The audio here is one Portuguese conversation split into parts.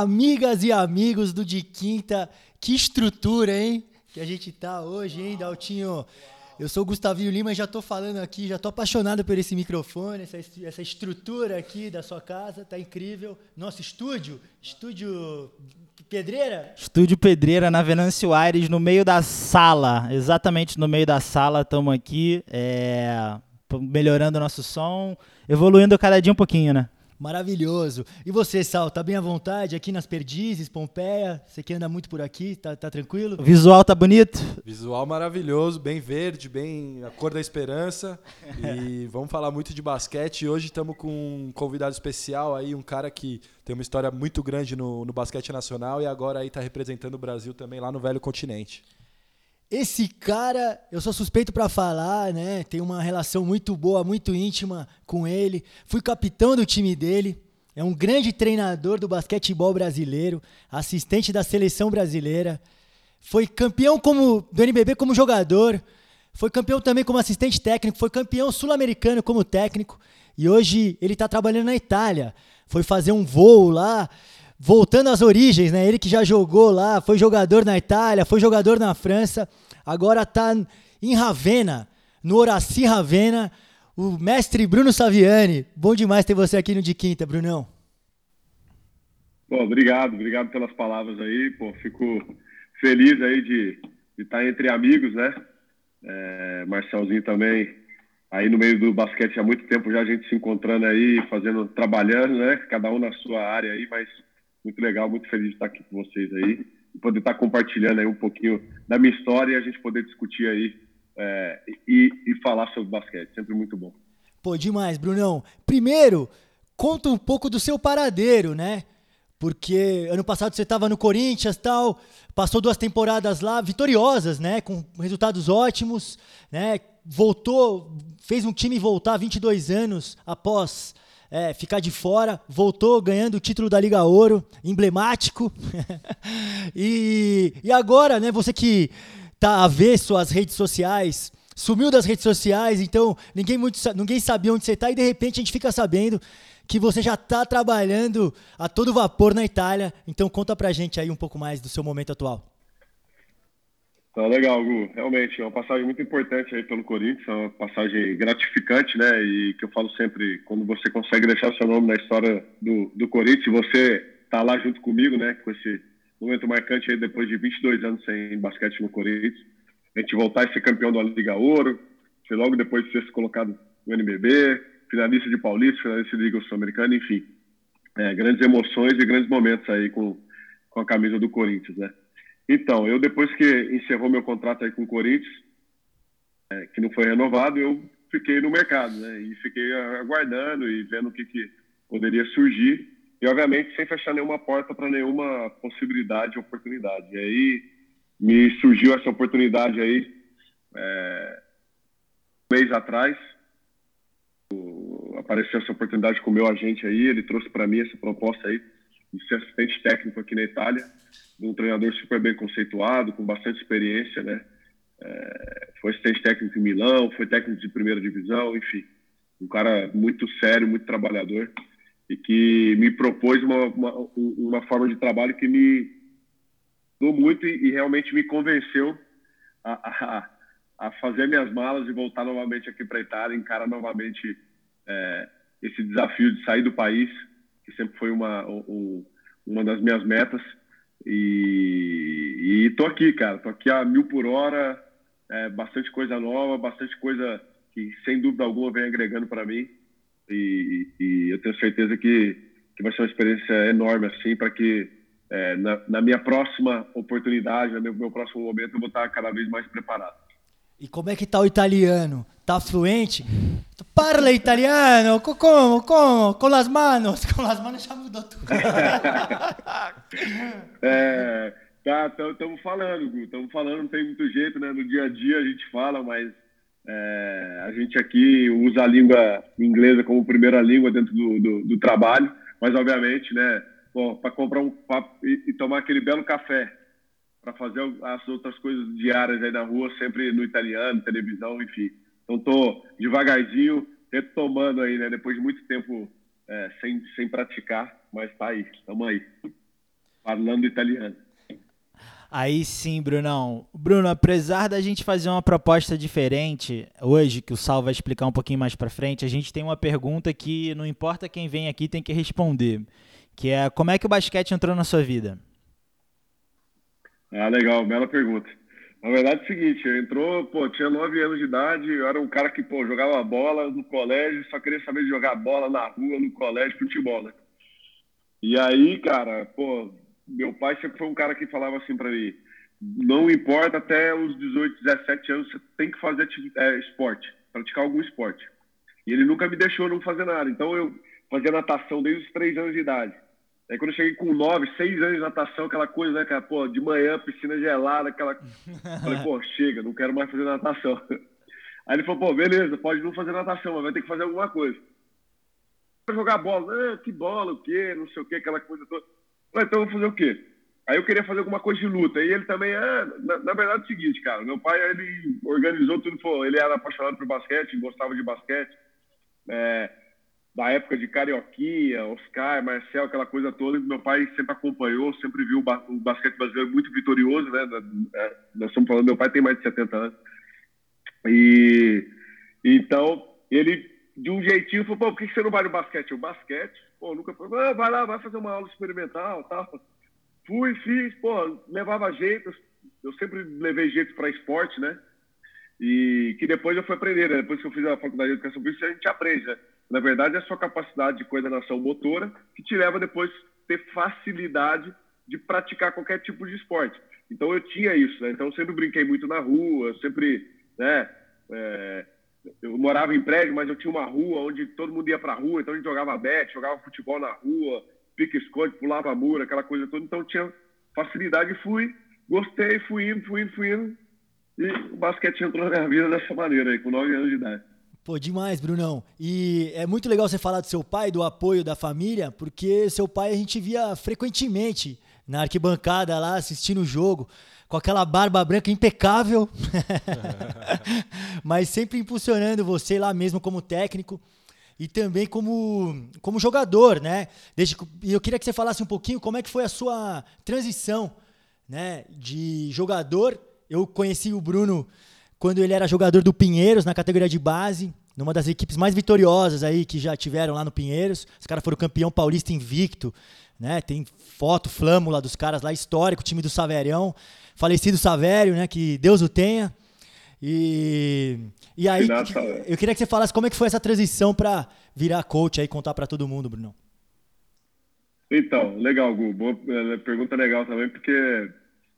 Amigas e amigos do De Quinta, que estrutura, hein? Que a gente tá hoje, hein, Daltinho? Eu sou o Gustavinho Lima e já tô falando aqui, já tô apaixonado por esse microfone, essa, essa estrutura aqui da sua casa, tá incrível. Nosso estúdio, estúdio Pedreira? Estúdio Pedreira, na Venâncio Aires, no meio da sala, exatamente no meio da sala, estamos aqui, é, melhorando o nosso som, evoluindo cada dia um pouquinho, né? Maravilhoso. E você, Sal, tá bem à vontade aqui nas Perdizes, Pompeia? Você que anda muito por aqui, tá, tá tranquilo? O visual tá bonito? Visual maravilhoso, bem verde, bem a cor da esperança. e vamos falar muito de basquete. E hoje estamos com um convidado especial aí, um cara que tem uma história muito grande no, no basquete nacional e agora aí tá representando o Brasil também lá no velho continente. Esse cara, eu sou suspeito para falar, né? Tenho uma relação muito boa, muito íntima com ele. Fui capitão do time dele. É um grande treinador do basquetebol brasileiro, assistente da seleção brasileira. Foi campeão como do NBB como jogador. Foi campeão também como assistente técnico. Foi campeão sul-americano como técnico. E hoje ele está trabalhando na Itália. Foi fazer um voo lá voltando às origens, né? Ele que já jogou lá, foi jogador na Itália, foi jogador na França, agora está em Ravenna, no Horaci Ravenna, o mestre Bruno Saviani. Bom demais ter você aqui no De Quinta, Brunão. Bom, obrigado, obrigado pelas palavras aí, pô, fico feliz aí de, de estar entre amigos, né? É, Marcelzinho também, aí no meio do basquete há muito tempo já a gente se encontrando aí, fazendo, trabalhando, né? Cada um na sua área aí, mas muito legal, muito feliz de estar aqui com vocês aí e poder estar compartilhando aí um pouquinho da minha história e a gente poder discutir aí é, e, e falar sobre basquete. Sempre muito bom. Pô, demais, Brunão. Primeiro, conta um pouco do seu paradeiro, né? Porque ano passado você estava no Corinthians tal, passou duas temporadas lá vitoriosas, né? Com resultados ótimos, né? Voltou, fez um time voltar 22 anos após é, ficar de fora, voltou ganhando o título da Liga Ouro, emblemático. e, e agora, né, você que tá avesso às redes sociais, sumiu das redes sociais, então ninguém, muito, ninguém sabia onde você está e de repente a gente fica sabendo que você já está trabalhando a todo vapor na Itália. Então conta pra gente aí um pouco mais do seu momento atual. Tá legal, Gu. Realmente, é uma passagem muito importante aí pelo Corinthians, é uma passagem gratificante, né? E que eu falo sempre, quando você consegue deixar seu nome na história do, do Corinthians, você tá lá junto comigo, né? Com esse momento marcante aí depois de 22 anos sem basquete no Corinthians. A gente voltar a ser campeão da Liga Ouro, foi logo depois de ser colocado no NBB, finalista de Paulista, finalista de Liga Sul-Americana, enfim. É, grandes emoções e grandes momentos aí com, com a camisa do Corinthians, né? Então, eu depois que encerrou meu contrato aí com o Corinthians, é, que não foi renovado, eu fiquei no mercado, né? E fiquei aguardando e vendo o que, que poderia surgir. E, obviamente, sem fechar nenhuma porta para nenhuma possibilidade ou oportunidade. E aí me surgiu essa oportunidade aí, é, um mês atrás. Apareceu essa oportunidade com o meu agente aí, ele trouxe para mim essa proposta aí de ser assistente técnico aqui na Itália um treinador super bem conceituado, com bastante experiência, né? É, foi assistente técnico em Milão, foi técnico de primeira divisão, enfim, um cara muito sério, muito trabalhador e que me propôs uma, uma, uma forma de trabalho que me deu muito e, e, realmente me convenceu a, a, a, fazer minhas malas e voltar novamente aqui para a Itália, encarar novamente é, esse desafio de sair do país, que sempre foi uma, um, uma das minhas metas e, e tô aqui, cara. Tô aqui a mil por hora, é, bastante coisa nova, bastante coisa que, sem dúvida alguma, vem agregando para mim. E, e, eu tenho certeza que, que vai ser uma experiência enorme, assim, para que é, na, na, minha próxima oportunidade, no meu, meu próximo momento, eu vou estar cada vez mais preparado. E como é que tá o italiano? Tá fluente? Parla italiano? Como? Como? Com as manos? Com as manos já mudou tudo. é, tá, estamos falando, estamos falando, não tem muito jeito, né? No dia a dia a gente fala, mas é, a gente aqui usa a língua inglesa como primeira língua dentro do, do, do trabalho, mas obviamente, né? Para comprar um pra, e, e tomar aquele belo café para fazer as outras coisas diárias aí na rua, sempre no italiano, televisão, enfim. Então tô devagarzinho retomando aí, né? Depois de muito tempo é, sem, sem praticar, mas tá aí, estamos aí. falando italiano. Aí sim, Brunão. Bruno, apesar da gente fazer uma proposta diferente hoje, que o Sal vai explicar um pouquinho mais para frente, a gente tem uma pergunta que não importa quem vem aqui tem que responder, que é como é que o basquete entrou na sua vida? Ah, legal, bela pergunta. Na verdade é o seguinte, entrou, pô, tinha nove anos de idade, eu era um cara que, pô, jogava bola no colégio, só queria saber de jogar bola na rua, no colégio, futebol, né? E aí, cara, pô, meu pai sempre foi um cara que falava assim para mim, não importa até os 18, 17 anos, você tem que fazer é, esporte, praticar algum esporte. E ele nunca me deixou não fazer nada. Então eu fazia natação desde os três anos de idade. Aí quando eu cheguei com 9, 6 anos de natação, aquela coisa, né, cara, pô, de manhã, piscina gelada, aquela. Falei, pô, chega, não quero mais fazer natação. Aí ele falou, pô, beleza, pode não fazer natação, mas vai ter que fazer alguma coisa. Jogar bola, ah, que bola, o quê, não sei o quê, aquela coisa toda. Falei, então eu vou fazer o quê? Aí eu queria fazer alguma coisa de luta. E ele também, é, na, na verdade é o seguinte, cara, meu pai, ele organizou tudo, pô, ele era apaixonado por basquete, gostava de basquete. É, da época de Carioquinha, Oscar, Marcel, aquela coisa toda, meu pai sempre acompanhou, sempre viu o basquete brasileiro muito vitorioso, né? É, nós estamos falando, meu pai tem mais de 70 anos. E então, ele de um jeitinho falou, pô, por que você não vai no basquete? O basquete, pô, nunca foi, ah, vai lá, vai fazer uma aula experimental, tal. Fui, fiz, pô, levava jeito, eu sempre levei jeito para esporte, né? E que depois eu fui aprender, né? Depois que eu fiz a faculdade de educação física, a gente aprende, né? Na verdade, é a sua capacidade de coordenação motora que te leva depois a ter facilidade de praticar qualquer tipo de esporte. Então eu tinha isso, né? Então eu sempre brinquei muito na rua, sempre, né? É, eu morava em prédio, mas eu tinha uma rua onde todo mundo ia para rua, então a gente jogava bet, jogava futebol na rua, pique-esconde, pulava muro, aquela coisa toda. Então tinha facilidade e fui, gostei, fui indo, fui indo, fui indo. E o basquete entrou na minha vida dessa maneira aí, com 9 anos de idade. Pô, demais, Brunão. E é muito legal você falar do seu pai, do apoio da família, porque seu pai a gente via frequentemente na arquibancada lá assistindo o jogo, com aquela barba branca impecável, mas sempre impulsionando você lá mesmo como técnico e também como, como jogador, né? Desde, e eu queria que você falasse um pouquinho como é que foi a sua transição, né, de jogador. Eu conheci o Bruno quando ele era jogador do Pinheiros na categoria de base, numa das equipes mais vitoriosas aí que já tiveram lá no Pinheiros. Os caras foram campeão paulista invicto, né? Tem foto, flâmula dos caras lá, histórico, time do Saverião, falecido Savério, né? Que Deus o tenha. E, e aí, eu queria que você falasse como é que foi essa transição para virar coach aí, contar para todo mundo, Bruno. Então, legal, Gu. Boa, é, pergunta legal também, porque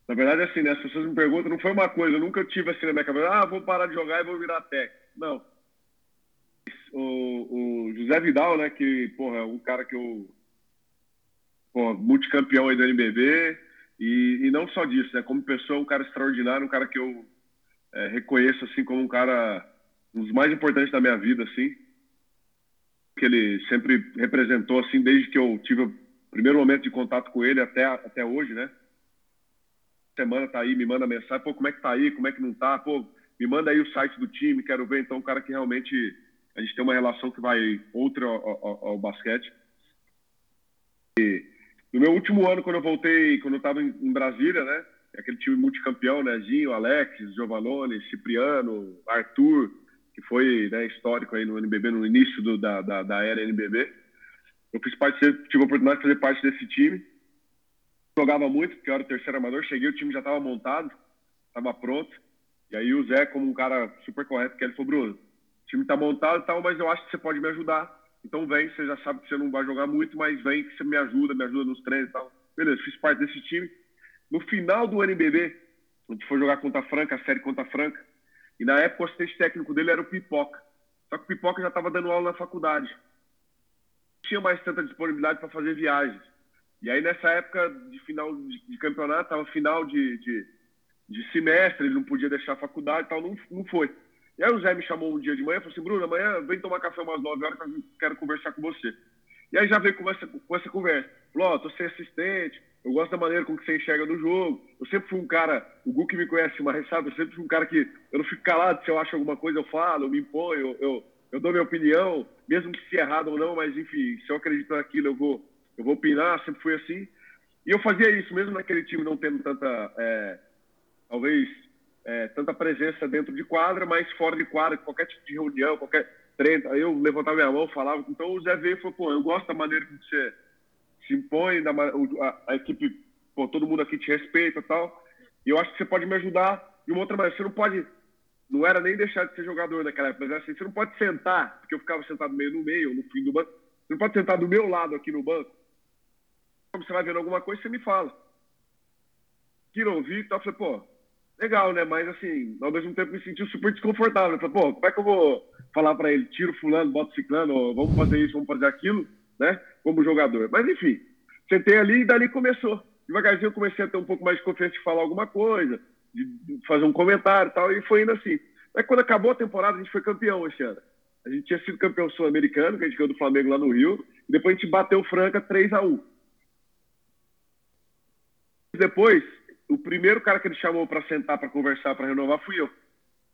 na verdade, assim, né, as pessoas me perguntam, não foi uma coisa, eu nunca tive assim na minha cabeça, ah, vou parar de jogar e vou virar técnico. Não. O, o, José Vidal, né, que, porra, é um cara que eu. Porra, multicampeão aí do NBB, e, e não só disso, né, como pessoa, um cara extraordinário, um cara que eu é, reconheço, assim, como um cara, um dos mais importantes da minha vida, assim, que ele sempre representou, assim, desde que eu tive o primeiro momento de contato com ele até, até hoje, né, semana tá aí, me manda mensagem, pô, como é que tá aí, como é que não tá, pô, me manda aí o site do time, quero ver, então, um cara que realmente a gente tem uma relação que vai outra ao, ao, ao basquete. E no meu último ano, quando eu voltei, quando eu estava em, em, Brasília, né, aquele time multicampeão, né, Alex, Giovanoni, Cipriano, Arthur, que foi né, histórico aí no NBB, no início do, da, da, da era NBB, eu fiz parte, tive a oportunidade de fazer parte desse time, jogava muito, porque eu era o terceiro amador, cheguei, o time já estava montado, estava pronto. E aí o Zé, como um cara super correto, que ele falou, Bruno, time está montado e tal, mas eu acho que você pode me ajudar. Então vem, você já sabe que você não vai jogar muito, mas vem que você me ajuda, me ajuda nos treinos e tal. Beleza, fiz parte desse time. No final do NBB, a gente foi jogar contra Franca, a série contra Franca, e na época o assistente técnico dele era o Pipoca. Só que o Pipoca já estava dando aula na faculdade. Não tinha mais tanta disponibilidade para fazer viagens. E aí, nessa época de final de, de campeonato, estava final de, de, de, semestre, ele não podia deixar a faculdade e tal, não, não foi. E aí o Zé me chamou um dia de manhã e falou assim, Bruno, amanhã vem tomar café umas 9 horas que eu quero conversar com você. E aí já veio com essa, com essa conversa. Falou, ó, oh, tô sem assistente, eu gosto da maneira com que você enxerga no jogo. Eu sempre fui um cara, o Gu que me conhece mais, sabe? Eu sempre fui um cara que eu não fico calado, se eu acho alguma coisa eu falo, eu me imponho, eu, eu, eu dou minha opinião, mesmo que se errado ou não, mas enfim, se eu acredito naquilo eu vou eu vou opinar, sempre fui assim. E eu fazia isso, mesmo naquele time não tendo tanta, é, talvez, é, tanta presença dentro de quadra, mas fora de quadra, qualquer tipo de reunião, qualquer treino, eu levantava minha mão, falava. Então o Zé veio e falou, pô, eu gosto da maneira que você se impõe, da, a, a equipe, pô, todo mundo aqui te respeita e tal. E eu acho que você pode me ajudar de uma outra maneira. Você não pode não era nem deixar de ser jogador naquela época, mas assim, você não pode sentar, porque eu ficava sentado meio no meio, no fim do banco, você não pode sentar do meu lado aqui no banco. Quando você vai vendo alguma coisa, você me fala. Que não vi, então eu falei, pô, legal, né? Mas assim, ao mesmo tempo me senti super desconfortável. Falei, pô, como é que eu vou falar para ele, tiro fulano, bota ciclano, vamos fazer isso, vamos fazer aquilo, né? Como jogador. Mas enfim, sentei ali e dali começou. Devagarzinho eu comecei a ter um pouco mais de confiança de falar alguma coisa de fazer um comentário e tal, e foi indo assim. Mas quando acabou a temporada, a gente foi campeão esse ano. A gente tinha sido campeão sul-americano, que a gente ganhou do Flamengo lá no Rio, e depois a gente bateu o Franca 3 a 1 Depois, o primeiro cara que ele chamou para sentar, para conversar, para renovar, fui eu.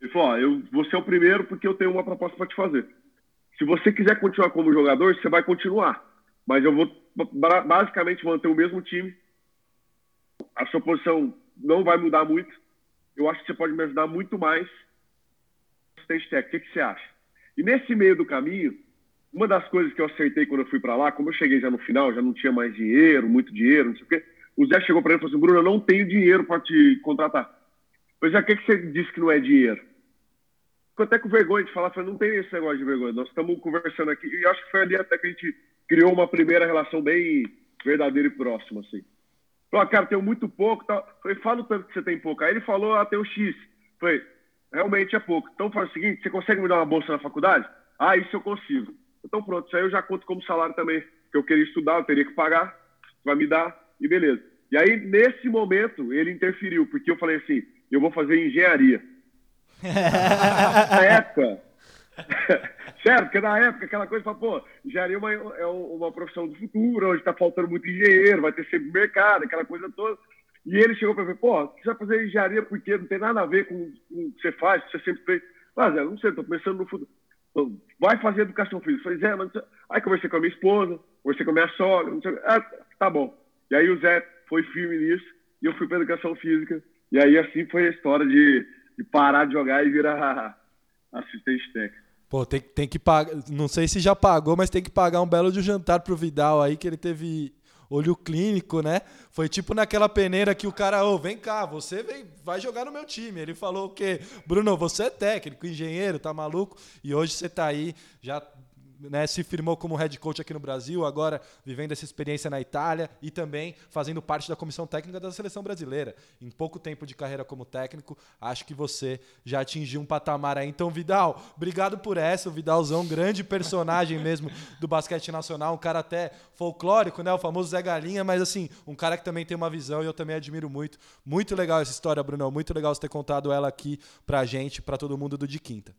Ele falou: Ó, eu, você é o primeiro porque eu tenho uma proposta para te fazer. Se você quiser continuar como jogador, você vai continuar. Mas eu vou basicamente manter o mesmo time. A sua posição não vai mudar muito eu acho que você pode me ajudar muito mais. Tech, o que, que você acha? E nesse meio do caminho, uma das coisas que eu acertei quando eu fui para lá, como eu cheguei já no final, já não tinha mais dinheiro, muito dinheiro, não sei o quê, o Zé chegou para mim e falou assim: Bruno, eu não tenho dinheiro para te contratar. Pois é, o que, que você disse que não é dinheiro? Ficou até com vergonha de falar, falei, não tem esse negócio de vergonha. Nós estamos conversando aqui, e acho que foi ali até que a gente criou uma primeira relação bem verdadeira e próxima, assim. Falou, ah, cara, tenho muito pouco. Tal. Falei, fala o tanto que você tem pouco. Aí ele falou, ah, tem o X. Falei, realmente é pouco. Então faz o seguinte, você consegue me dar uma bolsa na faculdade? Ah, isso eu consigo. Então pronto, isso aí eu já conto como salário também. Que eu queria estudar, eu teria que pagar, vai me dar, e beleza. E aí, nesse momento, ele interferiu, porque eu falei assim, eu vou fazer engenharia. Na época, Sério, porque na época aquela coisa, fala, pô, engenharia é uma, é uma profissão do futuro, onde está faltando muito engenheiro, vai ter sempre mercado, aquela coisa toda. E ele chegou para mim, pô, você vai fazer engenharia porque não tem nada a ver com, com o que você faz, que você sempre fez. Mas, é, não sei, estou pensando no futuro. Vai fazer educação física. Eu falei, Zé, mas... Aí conversei com a minha esposa, conversei com a minha sogra, não sei... Ah, tá bom. E aí o Zé foi firme nisso, e eu fui para educação física. E aí assim foi a história de, de parar de jogar e virar assistente técnico. Pô, tem, tem que pagar. Não sei se já pagou, mas tem que pagar um belo de jantar pro Vidal aí, que ele teve olho clínico, né? Foi tipo naquela peneira que o cara, ô, oh, vem cá, você vem, vai jogar no meu time. Ele falou o quê? Bruno, você é técnico, engenheiro, tá maluco? E hoje você tá aí, já né, se firmou como head coach aqui no Brasil, agora vivendo essa experiência na Itália e também fazendo parte da comissão técnica da seleção brasileira. Em pouco tempo de carreira como técnico, acho que você já atingiu um patamar aí. Então, Vidal, obrigado por essa. O Vidalzão, grande personagem mesmo do basquete nacional, um cara até folclórico, né, o famoso Zé Galinha, mas assim, um cara que também tem uma visão e eu também admiro muito. Muito legal essa história, Brunão. Muito legal você ter contado ela aqui pra gente, pra todo mundo do De Quinta.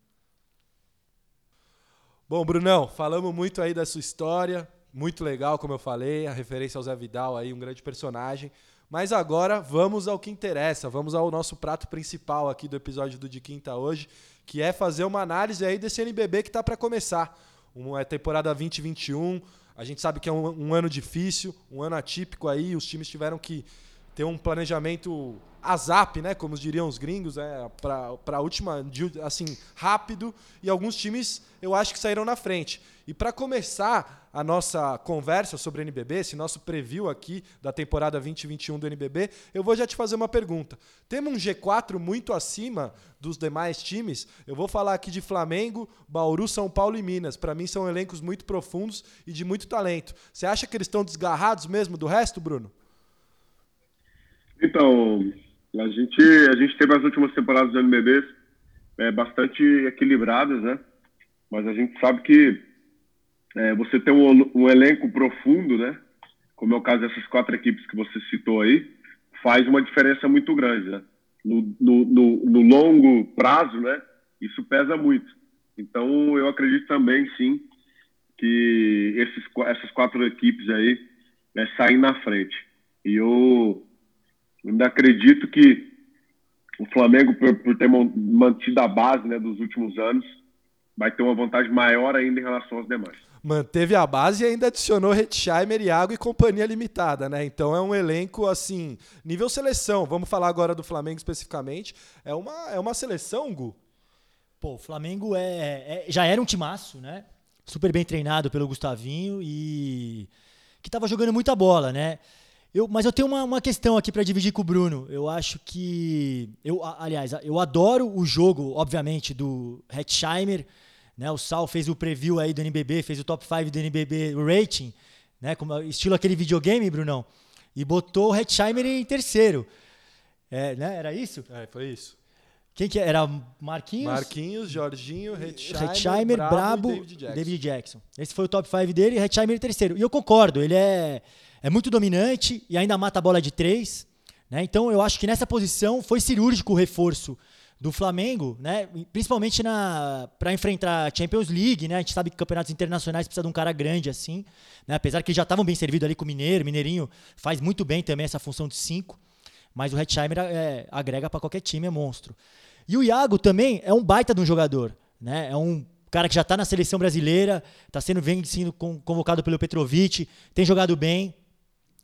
Bom, Brunão, falamos muito aí da sua história, muito legal, como eu falei, a referência ao Zé Vidal aí, um grande personagem. Mas agora vamos ao que interessa, vamos ao nosso prato principal aqui do episódio do De Quinta hoje, que é fazer uma análise aí desse NBB que está para começar. Uma temporada 2021, a gente sabe que é um, um ano difícil, um ano atípico aí, os times tiveram que ter um planejamento ASAP, né, como diriam os gringos, é, para a última, assim, rápido, e alguns times eu acho que saíram na frente. E para começar a nossa conversa sobre NBB, esse nosso preview aqui da temporada 2021 do NBB, eu vou já te fazer uma pergunta. Temos um G4 muito acima dos demais times? Eu vou falar aqui de Flamengo, Bauru, São Paulo e Minas. Para mim são elencos muito profundos e de muito talento. Você acha que eles estão desgarrados mesmo do resto, Bruno? Então, a gente, a gente teve as últimas temporadas do NBB é, bastante equilibradas, né? Mas a gente sabe que é, você ter um, um, elenco profundo, né? Como é o caso dessas quatro equipes que você citou aí, faz uma diferença muito grande, né? No, no, no, no longo prazo, né? Isso pesa muito. Então, eu acredito também, sim, que esses, essas quatro equipes aí né, saem na frente. E eu ainda acredito que o Flamengo, por, por, ter mantido a base né, dos últimos anos, vai ter uma vantagem maior ainda em relação aos demais. manteve a base e ainda adicionou Hetzheimer, Iago e companhia limitada, né? Então é um elenco assim, nível seleção. Vamos falar agora do Flamengo especificamente. É uma, é uma seleção, Gu? Pô, o Flamengo é, é já era um timaço, né? Super bem treinado pelo Gustavinho e que estava jogando muita bola, né? Eu, mas eu tenho uma, uma questão aqui para dividir com o Bruno. Eu acho que. Eu, aliás, eu adoro o jogo, obviamente, do Hetzheimer. Né? O Sal fez o preview aí do NBB, fez o top 5 do NBB rating, né? Como, estilo aquele videogame, Brunão. E botou o Hetzheimer em terceiro. É, né? Era isso? É, foi isso. Quem que era? Marquinhos? Marquinhos, Jorginho, Hetzheimer, Hetzheimer Brabo, Brabo David Jackson. David Jackson. Esse foi o top 5 dele e Hetzheimer terceiro. E eu concordo, ele é é muito dominante e ainda mata a bola de três. Né? Então eu acho que nessa posição foi cirúrgico o reforço do Flamengo, né? principalmente para enfrentar a Champions League. Né? A gente sabe que campeonatos internacionais precisa de um cara grande assim. Né? Apesar que já estavam bem servidos ali com o Mineiro. Mineirinho faz muito bem também essa função de cinco. Mas o Hetzheimer é, agrega para qualquer time, é monstro. E o Iago também é um baita de um jogador. Né? É um cara que já está na seleção brasileira, está sendo, vem sendo convocado pelo Petrovic, tem jogado bem.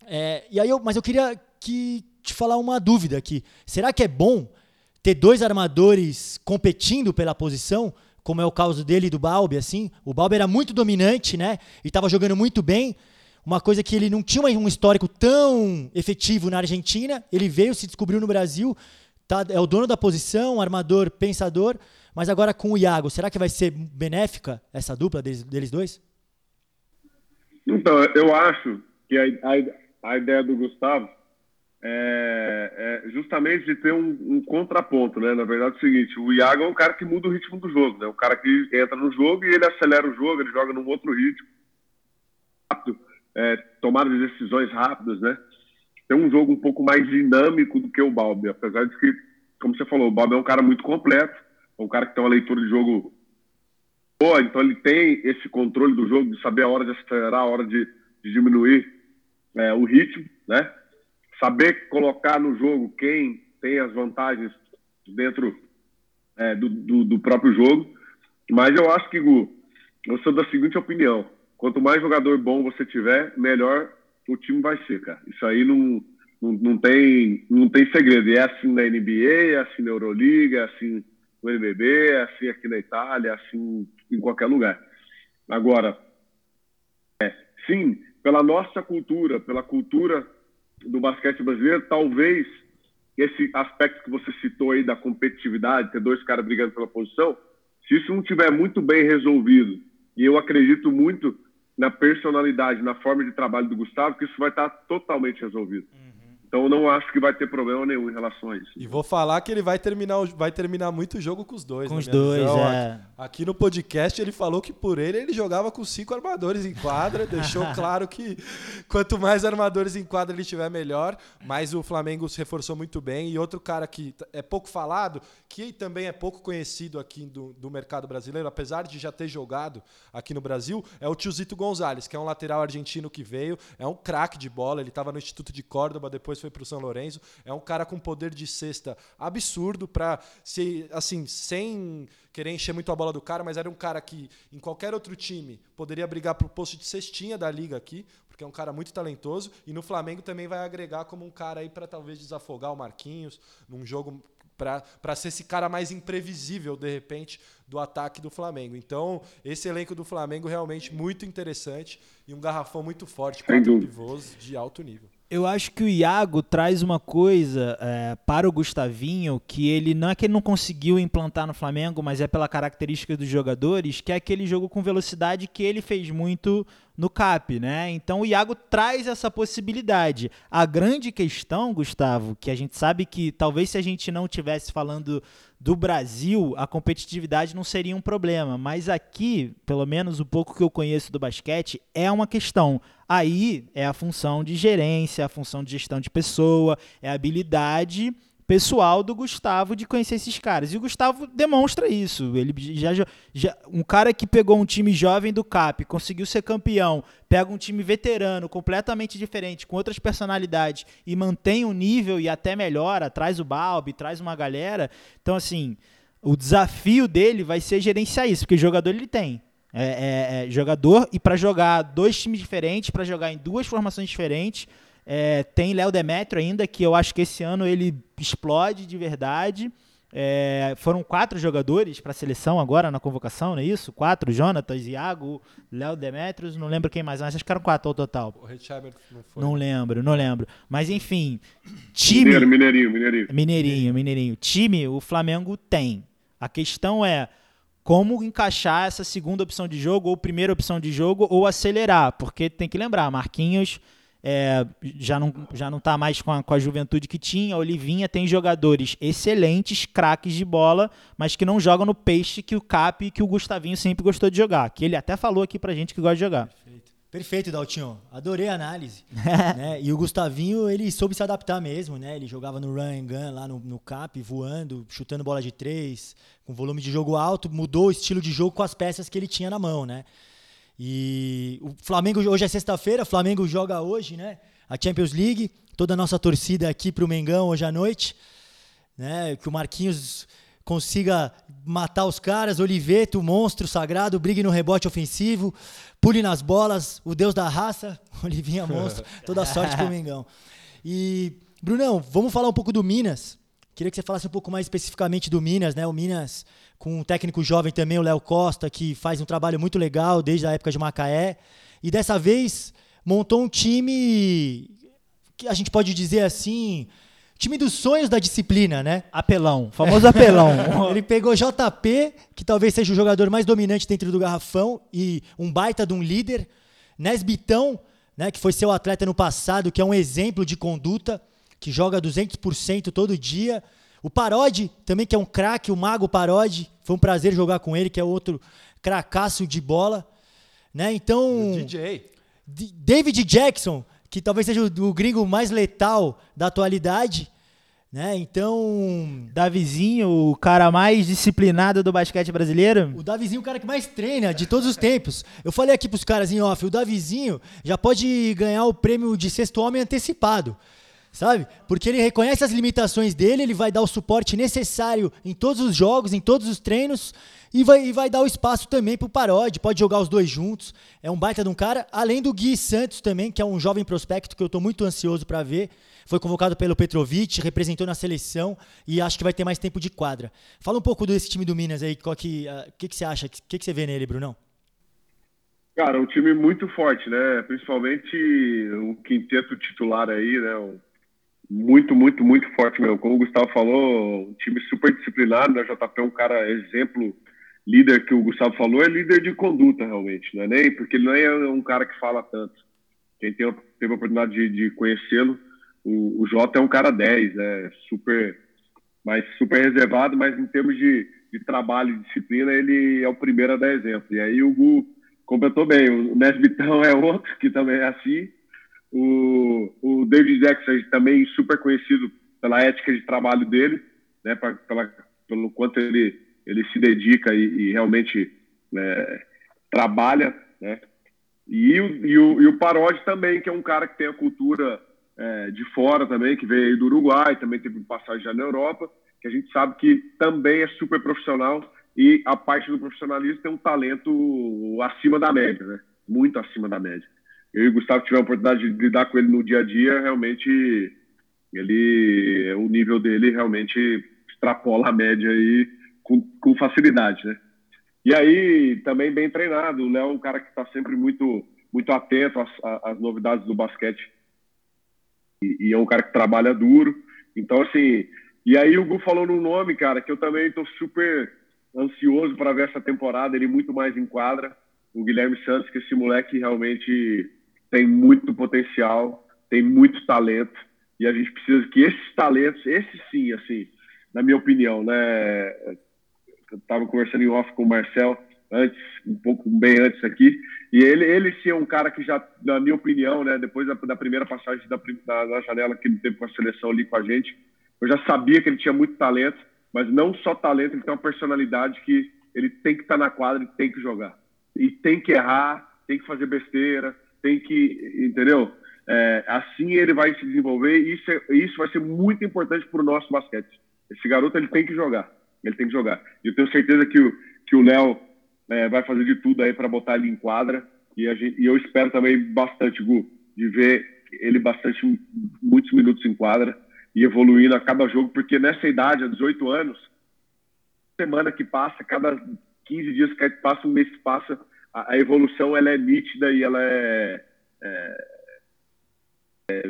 É, e aí eu, mas eu queria que, te falar uma dúvida aqui. Será que é bom ter dois armadores competindo pela posição, como é o caso dele e do Balbi, assim? O Balbi era muito dominante, né? E estava jogando muito bem. Uma coisa que ele não tinha um histórico tão efetivo na Argentina. Ele veio, se descobriu no Brasil, tá, é o dono da posição, armador, pensador. Mas agora com o Iago, será que vai ser benéfica essa dupla deles, deles dois? Então, eu acho que a, a, a ideia do Gustavo é, é justamente de ter um, um, contraponto, né? Na verdade é o seguinte, o Iago é um cara que muda o ritmo do jogo, né? Um cara que entra no jogo e ele acelera o jogo, ele joga num outro ritmo, rápido, é, tomada de decisões rápidas, né? Tem um jogo um pouco mais dinâmico do que o Balbi, apesar de que, como você falou, o Balbi é um cara muito completo, é um cara que tem uma leitura de jogo boa, então ele tem esse controle do jogo, de saber a hora de acelerar, a hora de, de diminuir é, o ritmo, né? Saber colocar no jogo quem tem as vantagens dentro é, do, do, do, próprio jogo. Mas eu acho que, Gu, eu sou da seguinte opinião: quanto mais jogador bom você tiver, melhor o time vai ser, cara. Isso aí não, não, não, tem, não tem segredo. E é assim na NBA, é assim na Euroliga, é assim no NBB, é assim aqui na Itália, é assim em qualquer lugar. Agora, é, sim, pela nossa cultura, pela cultura do basquete brasileiro, talvez esse aspecto que você citou aí da competitividade, ter dois caras brigando pela posição, se isso não tiver muito bem resolvido, e eu acredito muito na personalidade, na forma de trabalho do Gustavo, que isso vai estar totalmente resolvido. Uhum. Então eu não acho que vai ter problema nenhum em relação a isso. E vou falar que ele vai terminar, vai terminar muito jogo com os dois. Com os dois, visão. é. Aqui no podcast ele falou que por ele ele jogava com cinco armadores em quadra, deixou claro que quanto mais armadores em quadra ele tiver melhor. Mas o Flamengo se reforçou muito bem. E outro cara que é pouco falado, que também é pouco conhecido aqui do, do mercado brasileiro, apesar de já ter jogado aqui no Brasil, é o Tiozito Gonzalez, que é um lateral argentino que veio, é um craque de bola. Ele estava no Instituto de Córdoba, depois depois foi para o São Lourenço. É um cara com poder de cesta absurdo para ser assim, sem querer encher muito a bola do cara, mas era um cara que em qualquer outro time poderia brigar para o posto de cestinha da liga aqui, porque é um cara muito talentoso e no Flamengo também vai agregar como um cara aí para talvez desafogar o Marquinhos num jogo para ser esse cara mais imprevisível, de repente, do ataque do Flamengo. Então, esse elenco do Flamengo realmente muito interessante e um garrafão muito forte, quatro pivôs de alto nível. Eu acho que o Iago traz uma coisa é, para o Gustavinho que ele não é que ele não conseguiu implantar no Flamengo, mas é pela característica dos jogadores, que é aquele jogo com velocidade que ele fez muito no CAP, né? Então o Iago traz essa possibilidade. A grande questão, Gustavo, que a gente sabe que talvez se a gente não tivesse falando do Brasil, a competitividade não seria um problema, mas aqui, pelo menos o pouco que eu conheço do basquete, é uma questão. Aí é a função de gerência, a função de gestão de pessoa, é habilidade pessoal do Gustavo de conhecer esses caras. E o Gustavo demonstra isso. Ele já, já um cara que pegou um time jovem do CAP, conseguiu ser campeão, pega um time veterano, completamente diferente, com outras personalidades e mantém o nível e até melhora, traz o Balbi, traz uma galera. Então assim, o desafio dele vai ser gerenciar isso, porque jogador ele tem. É, é, é jogador e para jogar dois times diferentes, para jogar em duas formações diferentes. É, tem Léo Demetrio ainda, que eu acho que esse ano ele explode de verdade. É, foram quatro jogadores para a seleção agora na convocação, não é isso? Quatro, Jonatas, Iago, Léo Demetrios, não lembro quem mais, mas acho que eram quatro ao total. O Richard não foi. Não lembro, não lembro. Mas enfim, time... Mineiro, mineirinho, mineirinho. Mineirinho, mineirinho. Time, o Flamengo tem. A questão é como encaixar essa segunda opção de jogo ou primeira opção de jogo ou acelerar, porque tem que lembrar, Marquinhos é, já não já não está mais com a, com a juventude que tinha. A Olivinha tem jogadores excelentes, craques de bola, mas que não jogam no peixe que o Cap e que o Gustavinho sempre gostou de jogar. Que ele até falou aqui pra gente que gosta de jogar. Perfeito, Perfeito Daltinho. Adorei a análise. né? E o Gustavinho, ele soube se adaptar mesmo, né? Ele jogava no run and gun lá no, no Cap, voando, chutando bola de três, com volume de jogo alto, mudou o estilo de jogo com as peças que ele tinha na mão, né? E o Flamengo, hoje é sexta-feira, o Flamengo joga hoje, né? A Champions League. Toda a nossa torcida aqui para o Mengão hoje à noite. Né? Que o Marquinhos consiga matar os caras, Oliveto, monstro sagrado, brigue no rebote ofensivo, pule nas bolas, o deus da raça, Olivinha monstro, toda sorte pro Mengão. E, Brunão, vamos falar um pouco do Minas. Queria que você falasse um pouco mais especificamente do Minas, né? O Minas com um técnico jovem também, o Léo Costa, que faz um trabalho muito legal desde a época de Macaé. E dessa vez montou um time que a gente pode dizer assim, time dos sonhos da disciplina, né? Apelão, famoso apelão. Ele pegou JP, que talvez seja o jogador mais dominante dentro do garrafão e um baita de um líder. Nesbitão, né, que foi seu atleta no passado, que é um exemplo de conduta, que joga 200% todo dia. O Parodi, também, que é um craque, o Mago Parodi. Foi um prazer jogar com ele, que é outro cracaço de bola. Né? Então. O DJ. David Jackson, que talvez seja o, o gringo mais letal da atualidade. Né? Então. Davizinho, o cara mais disciplinado do basquete brasileiro? O Davizinho, o cara que mais treina de todos os tempos. Eu falei aqui pros caras em off: o Davizinho já pode ganhar o prêmio de sexto homem antecipado sabe? Porque ele reconhece as limitações dele, ele vai dar o suporte necessário em todos os jogos, em todos os treinos e vai, e vai dar o espaço também pro Parode, pode jogar os dois juntos. É um baita de um cara, além do Gui Santos também, que é um jovem prospecto que eu estou muito ansioso para ver. Foi convocado pelo Petrovic, representou na seleção e acho que vai ter mais tempo de quadra. Fala um pouco desse time do Minas aí, o que, uh, que, que você acha? O que, que você vê nele, Brunão? Cara, um time muito forte, né? Principalmente o quinteto titular aí, né? O muito, muito, muito forte mesmo. Como o Gustavo falou, um time super disciplinado, né? JP é um cara exemplo, líder que o Gustavo falou, é líder de conduta realmente, não é nem porque ele não é um cara que fala tanto. Quem tem, teve a oportunidade de, de conhecê-lo, o, o Jota é um cara 10, né? Super, mas super reservado, mas em termos de, de trabalho e disciplina, ele é o primeiro a dar exemplo. E aí o Gu completou bem. O Nesbitão é outro que também é assim. O, o David Jackson também super conhecido pela ética de trabalho dele, né, pra, pela, pelo quanto ele, ele se dedica e, e realmente né, trabalha, né? E o, e, o, e o Parodi também, que é um cara que tem a cultura é, de fora também, que veio do Uruguai, também teve passagem já na Europa, que a gente sabe que também é super profissional e a parte do profissionalismo tem um talento acima da média, né? Muito acima da média eu e o Gustavo tivemos a oportunidade de lidar com ele no dia a dia, realmente ele o nível dele realmente extrapola a média aí com, com facilidade, né? E aí também bem treinado, o Léo é um cara que está sempre muito muito atento às, às, novidades do basquete e, e, é um cara que trabalha duro. Então assim, e aí o Gu falou no nome, cara, que eu também estou super ansioso para ver essa temporada, ele muito mais em quadra. O Guilherme Santos, que esse moleque realmente tem muito potencial, tem muito talento, e a gente precisa que esses talentos, esses sim, assim, na minha opinião, né? Eu estava conversando em off com o Marcel antes, um pouco bem antes aqui, e ele, ele sim é um cara que já, na minha opinião, né, depois da, da primeira passagem da, da, da, janela que ele teve com a seleção ali com a gente, eu já sabia que ele tinha muito talento, mas não só talento, ele tem uma personalidade que ele tem que estar tá na quadra e tem que jogar. E tem que errar, tem que fazer besteira, tem que, entendeu? É, assim ele vai se desenvolver e isso, é, isso vai ser muito importante para o nosso basquete. Esse garoto ele tem que jogar, ele tem que jogar. Eu tenho certeza que o que o Léo é, vai fazer de tudo aí para botar ele em quadra. E, gente, e, eu espero também bastante, Gu, de ver ele bastante, muitos minutos em quadra e evoluindo a cada jogo, porque nessa idade, há 18 anos, semana que passa, cada 15 dias que passa, um mês que passa, a, a evolução ela é nítida e ela é, é, é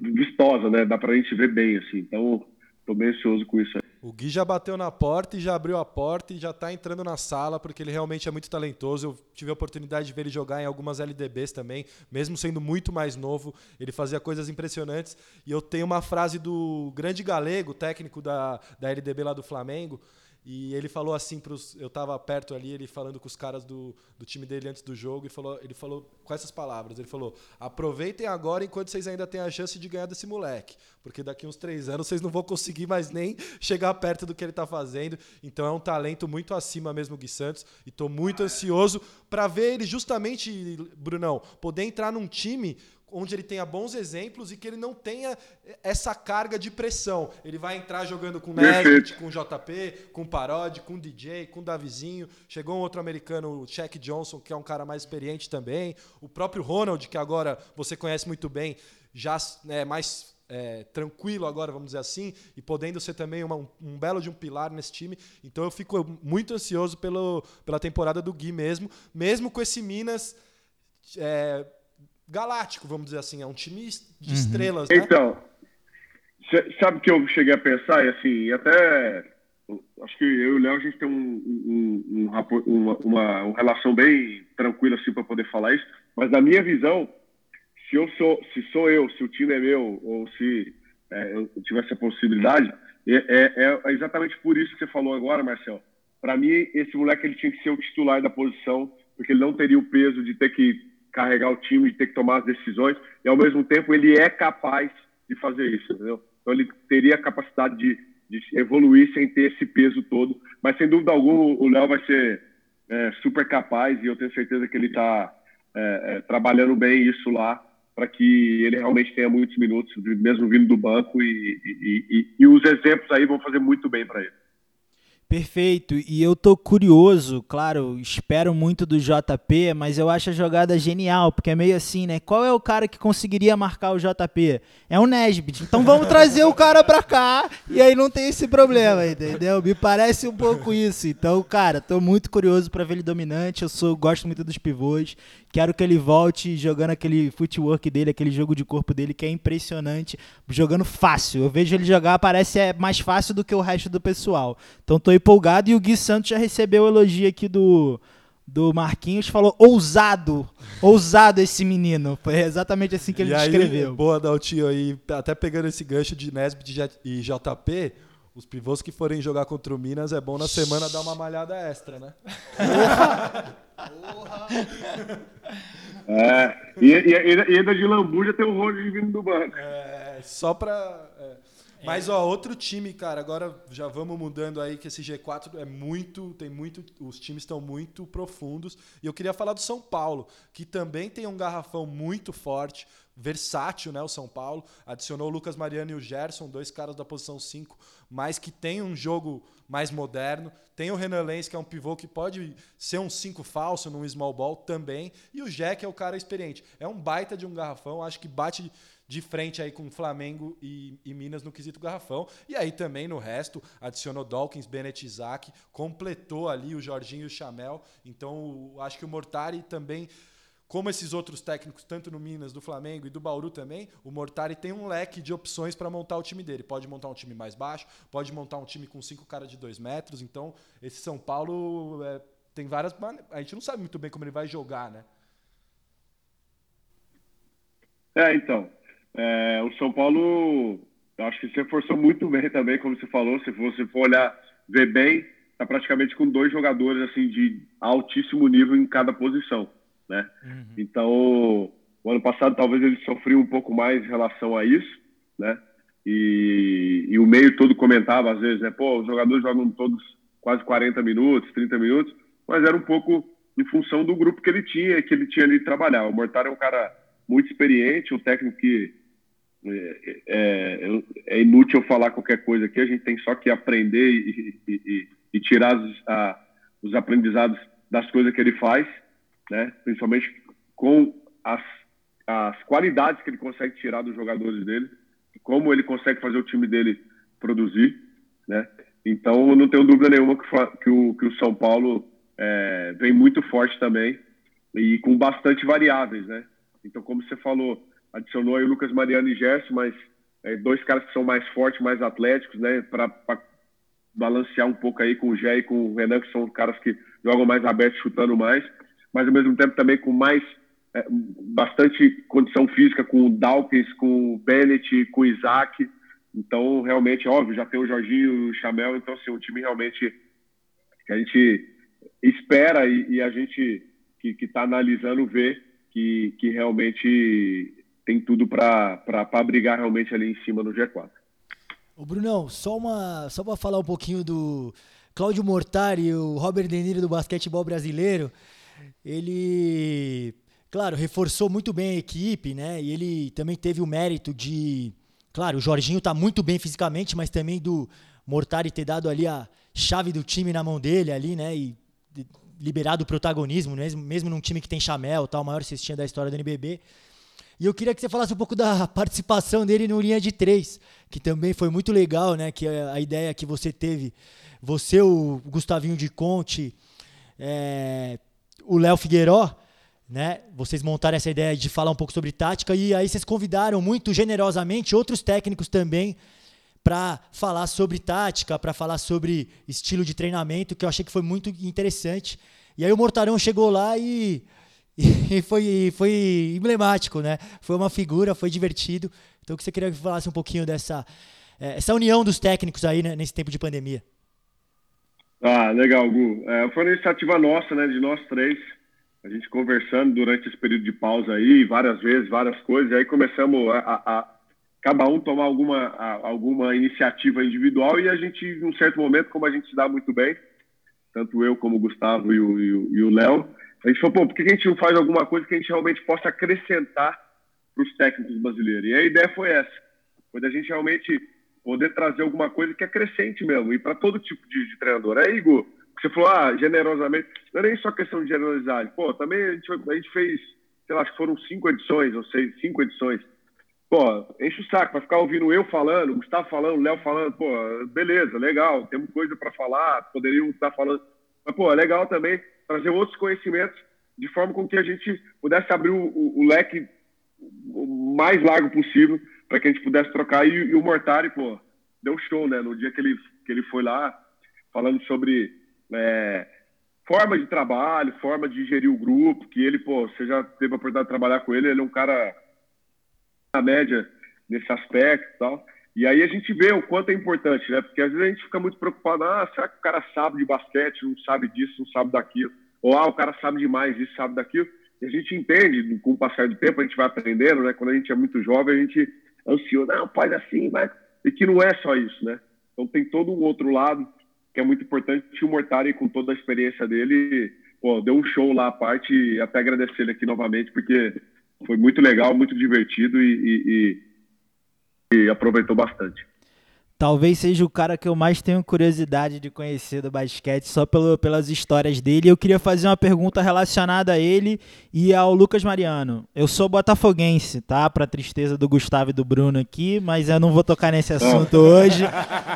vistosa, né? Dá pra gente ver bem, assim. Então, tô bem ansioso com isso. O Gui já bateu na porta e já abriu a porta e já está entrando na sala, porque ele realmente é muito talentoso. Eu tive a oportunidade de ver ele jogar em algumas LDBs também, mesmo sendo muito mais novo, ele fazia coisas impressionantes. E eu tenho uma frase do grande galego, técnico da, da LDB lá do Flamengo, e ele falou assim pros. Eu estava perto ali, ele falando com os caras do, do time dele antes do jogo, e falou, ele falou com essas palavras: ele falou, aproveitem agora enquanto vocês ainda têm a chance de ganhar desse moleque. Porque daqui uns três anos vocês não vão conseguir mais nem chegar perto do que ele está fazendo. Então é um talento muito acima mesmo, Gui Santos. E estou muito ansioso para ver ele justamente, Brunão, poder entrar num time onde ele tenha bons exemplos e que ele não tenha essa carga de pressão. Ele vai entrar jogando com Nesbitt, com JP, com Parodi, com DJ, com Davizinho. Chegou um outro americano, o Shaq Johnson, que é um cara mais experiente também. O próprio Ronald, que agora você conhece muito bem, já é mais é, tranquilo agora, vamos dizer assim, e podendo ser também uma, um, um, belo de um pilar nesse time. Então eu fico muito ansioso pelo, pela temporada do Gui mesmo, mesmo com esse Minas... É, galáctico, vamos dizer assim, é um time de uhum. estrelas, né? Então, sabe o que eu cheguei a pensar? E assim, até acho que eu e o Léo a gente tem um, um, um, uma, uma, uma, relação bem tranquila assim para poder falar isso, mas na minha visão, se eu sou, se sou eu, se o time é meu ou se é, eu tivesse a possibilidade, é, é, é, exatamente por isso que você falou agora, Marcel. Para mim, esse moleque ele tinha que ser o titular da posição, porque ele não teria o peso de ter que carregar o time, de ter que tomar as decisões, e ao mesmo tempo ele é capaz de fazer isso, entendeu? Então ele teria a capacidade de, de evoluir sem ter esse peso todo, mas sem dúvida alguma o Léo vai ser é, super capaz e eu tenho certeza que ele está é, é, trabalhando bem isso lá para que ele realmente tenha muitos minutos, mesmo vindo do banco, e, e, e, e os exemplos aí vão fazer muito bem para ele. Perfeito. E eu tô curioso, claro, espero muito do JP, mas eu acho a jogada genial, porque é meio assim, né? Qual é o cara que conseguiria marcar o JP? É o Nesbitt. Então vamos trazer o cara pra cá e aí não tem esse problema, entendeu? Me parece um pouco isso. Então, cara, tô muito curioso para ver ele dominante. Eu sou gosto muito dos pivôs. Quero que ele volte jogando aquele footwork dele, aquele jogo de corpo dele que é impressionante, jogando fácil. Eu vejo ele jogar, parece é mais fácil do que o resto do pessoal. Então tô empolgado e o Gui Santos já recebeu o elogio aqui do do Marquinhos, falou ousado, ousado esse menino. Foi exatamente assim que ele e descreveu. Aí, boa, Daltinho, aí até pegando esse gancho de Nesbitt e JP, os pivôs que forem jogar contra o Minas é bom na semana dar uma malhada extra, né? Porra! É, e, e, e ainda de lambuja tem o Rony vindo do banco. É, só pra. É. Mas, ó, outro time, cara, agora já vamos mudando aí, que esse G4 é muito, tem muito, os times estão muito profundos. E eu queria falar do São Paulo, que também tem um garrafão muito forte, versátil, né, o São Paulo. Adicionou o Lucas Mariano e o Gerson, dois caras da posição 5, mas que tem um jogo mais moderno. Tem o Renan Lenz, que é um pivô que pode ser um 5 falso num small ball também. E o Jack é o cara experiente. É um baita de um garrafão, acho que bate de frente aí com Flamengo e, e, Minas no quesito garrafão. E aí também no resto, adicionou Dawkins, Bennett Isaac, completou ali o Jorginho e o Chamel. Então, acho que o Mortari também como esses outros técnicos, tanto no Minas, do Flamengo e do Bauru também, o Mortari tem um leque de opções para montar o time dele. Pode montar um time mais baixo, pode montar um time com cinco caras de dois metros. Então, esse São Paulo é, tem várias. A gente não sabe muito bem como ele vai jogar, né? É, então. É, o São Paulo, acho que se reforçou muito bem também, como você falou. Se você for olhar, ver bem, tá praticamente com dois jogadores assim de altíssimo nível em cada posição né? Uhum. Então, o ano passado talvez ele sofreu um pouco mais em relação a isso, né? E, e o meio todo comentava às vezes, né? Pô, os jogadores jogam todos quase 40 minutos, 30 minutos, mas era um pouco em função do grupo que ele tinha, que ele tinha ali de trabalhar. O Mortar é um cara muito experiente, um técnico que é, é, é, inútil eu falar qualquer coisa aqui, a gente tem só que aprender e, e, e tirar a, os aprendizados das coisas que ele faz, né? Principalmente com as, as qualidades que ele consegue tirar dos jogadores dele, como ele consegue fazer o time dele produzir, né? Então, não tenho dúvida nenhuma que, que, o, que o São Paulo é, vem muito forte também e com bastante variáveis, né? Então, como você falou, adicionou aí o Lucas Mariano e Gerson, mas é, dois caras que são mais fortes, mais atléticos, né? Para balancear um pouco aí com o Gé e com o Renan, que são caras que jogam mais abertos, chutando mais, mas ao mesmo tempo também com mais é, bastante condição física, com o Dawkins, com o Bennett, com o Isaac. Então, realmente, óbvio, já tem o Jorginho, o Chamel, então, assim, um time realmente que a gente espera e, e a gente que está analisando vê que, que realmente tem tudo para brigar realmente ali em cima no G4. Ô Brunão, só uma só para falar um pouquinho do Cláudio Mortari, o Robert De Niro do basquetebol brasileiro, ele, claro, reforçou muito bem a equipe, né? E ele também teve o mérito de, claro, o Jorginho está muito bem fisicamente, mas também do Mortari ter dado ali a chave do time na mão dele ali, né? E liberado o protagonismo, mesmo, mesmo num time que tem Chamel, tal, maior cestinha da história do NBB. E eu queria que você falasse um pouco da participação dele no linha de três, que também foi muito legal, né? Que a, a ideia que você teve, você, o Gustavinho de Conte, é, o Léo Figueiró, né? Vocês montaram essa ideia de falar um pouco sobre tática e aí vocês convidaram muito generosamente outros técnicos também para falar sobre tática, para falar sobre estilo de treinamento, que eu achei que foi muito interessante. E aí o Mortarão chegou lá e, e foi, foi emblemático, né? Foi uma figura, foi divertido. Então, que você queria que falasse um pouquinho dessa é, essa união dos técnicos aí né, nesse tempo de pandemia. Ah, legal, Gu. É, foi uma iniciativa nossa, né, de nós três. A gente conversando durante esse período de pausa aí, várias vezes, várias coisas. E aí começamos a, a cada um tomar alguma, alguma iniciativa individual e a gente, em um certo momento, como a gente se dá muito bem, tanto eu como o Gustavo e o Léo, a gente falou, pô, por que a gente não faz alguma coisa que a gente realmente possa acrescentar para os técnicos brasileiros? E a ideia foi essa, foi da gente realmente poder trazer alguma coisa que acrescente mesmo, e para todo tipo de, de, treinador. Aí, Igor, você falou, ah, generosamente, não é nem só questão de generosidade, pô, também a gente, a gente fez, sei lá, acho que foram cinco edições, ou seis, cinco edições, pô, enche o saco, vai ficar ouvindo eu falando, Gustavo falando, Léo falando, pô, beleza, legal, temos coisa para falar, poderiam estar falando. Mas, pô, é legal também trazer outros conhecimentos de forma com que a gente pudesse abrir o, o, o leque o mais largo possível para que a gente pudesse trocar. E, e, o Mortari, pô, deu show, né? No dia que ele, que ele foi lá, falando sobre é, forma de trabalho, forma de gerir o grupo, que ele, pô, você já teve a oportunidade de trabalhar com ele, ele é um cara a média nesse aspecto e tal. E aí a gente vê o quanto é importante, né? Porque às vezes a gente fica muito preocupado, ah, será que o cara sabe de basquete, não sabe disso, não sabe daquilo? Ou, ah, o cara sabe demais disso, sabe daquilo. E a gente entende, com o passar do tempo, a gente vai aprendendo, né? Quando a gente é muito jovem, a gente ansiou, não, faz assim, mas... E que não é só isso, né? Então tem todo um outro lado que é muito importante. E o Mortari, com toda a experiência dele, pô, deu um show lá à parte e até agradecer ele aqui novamente, porque foi muito legal, muito divertido e, e, e, aproveitou bastante. Talvez seja o cara que eu mais tenho curiosidade de conhecer do basquete, só pelo, pelas histórias dele. Eu queria fazer uma pergunta relacionada a ele e ao Lucas Mariano. Eu sou botafoguense, tá? Pra tristeza do Gustavo e do Bruno aqui, mas eu não vou tocar nesse assunto hoje.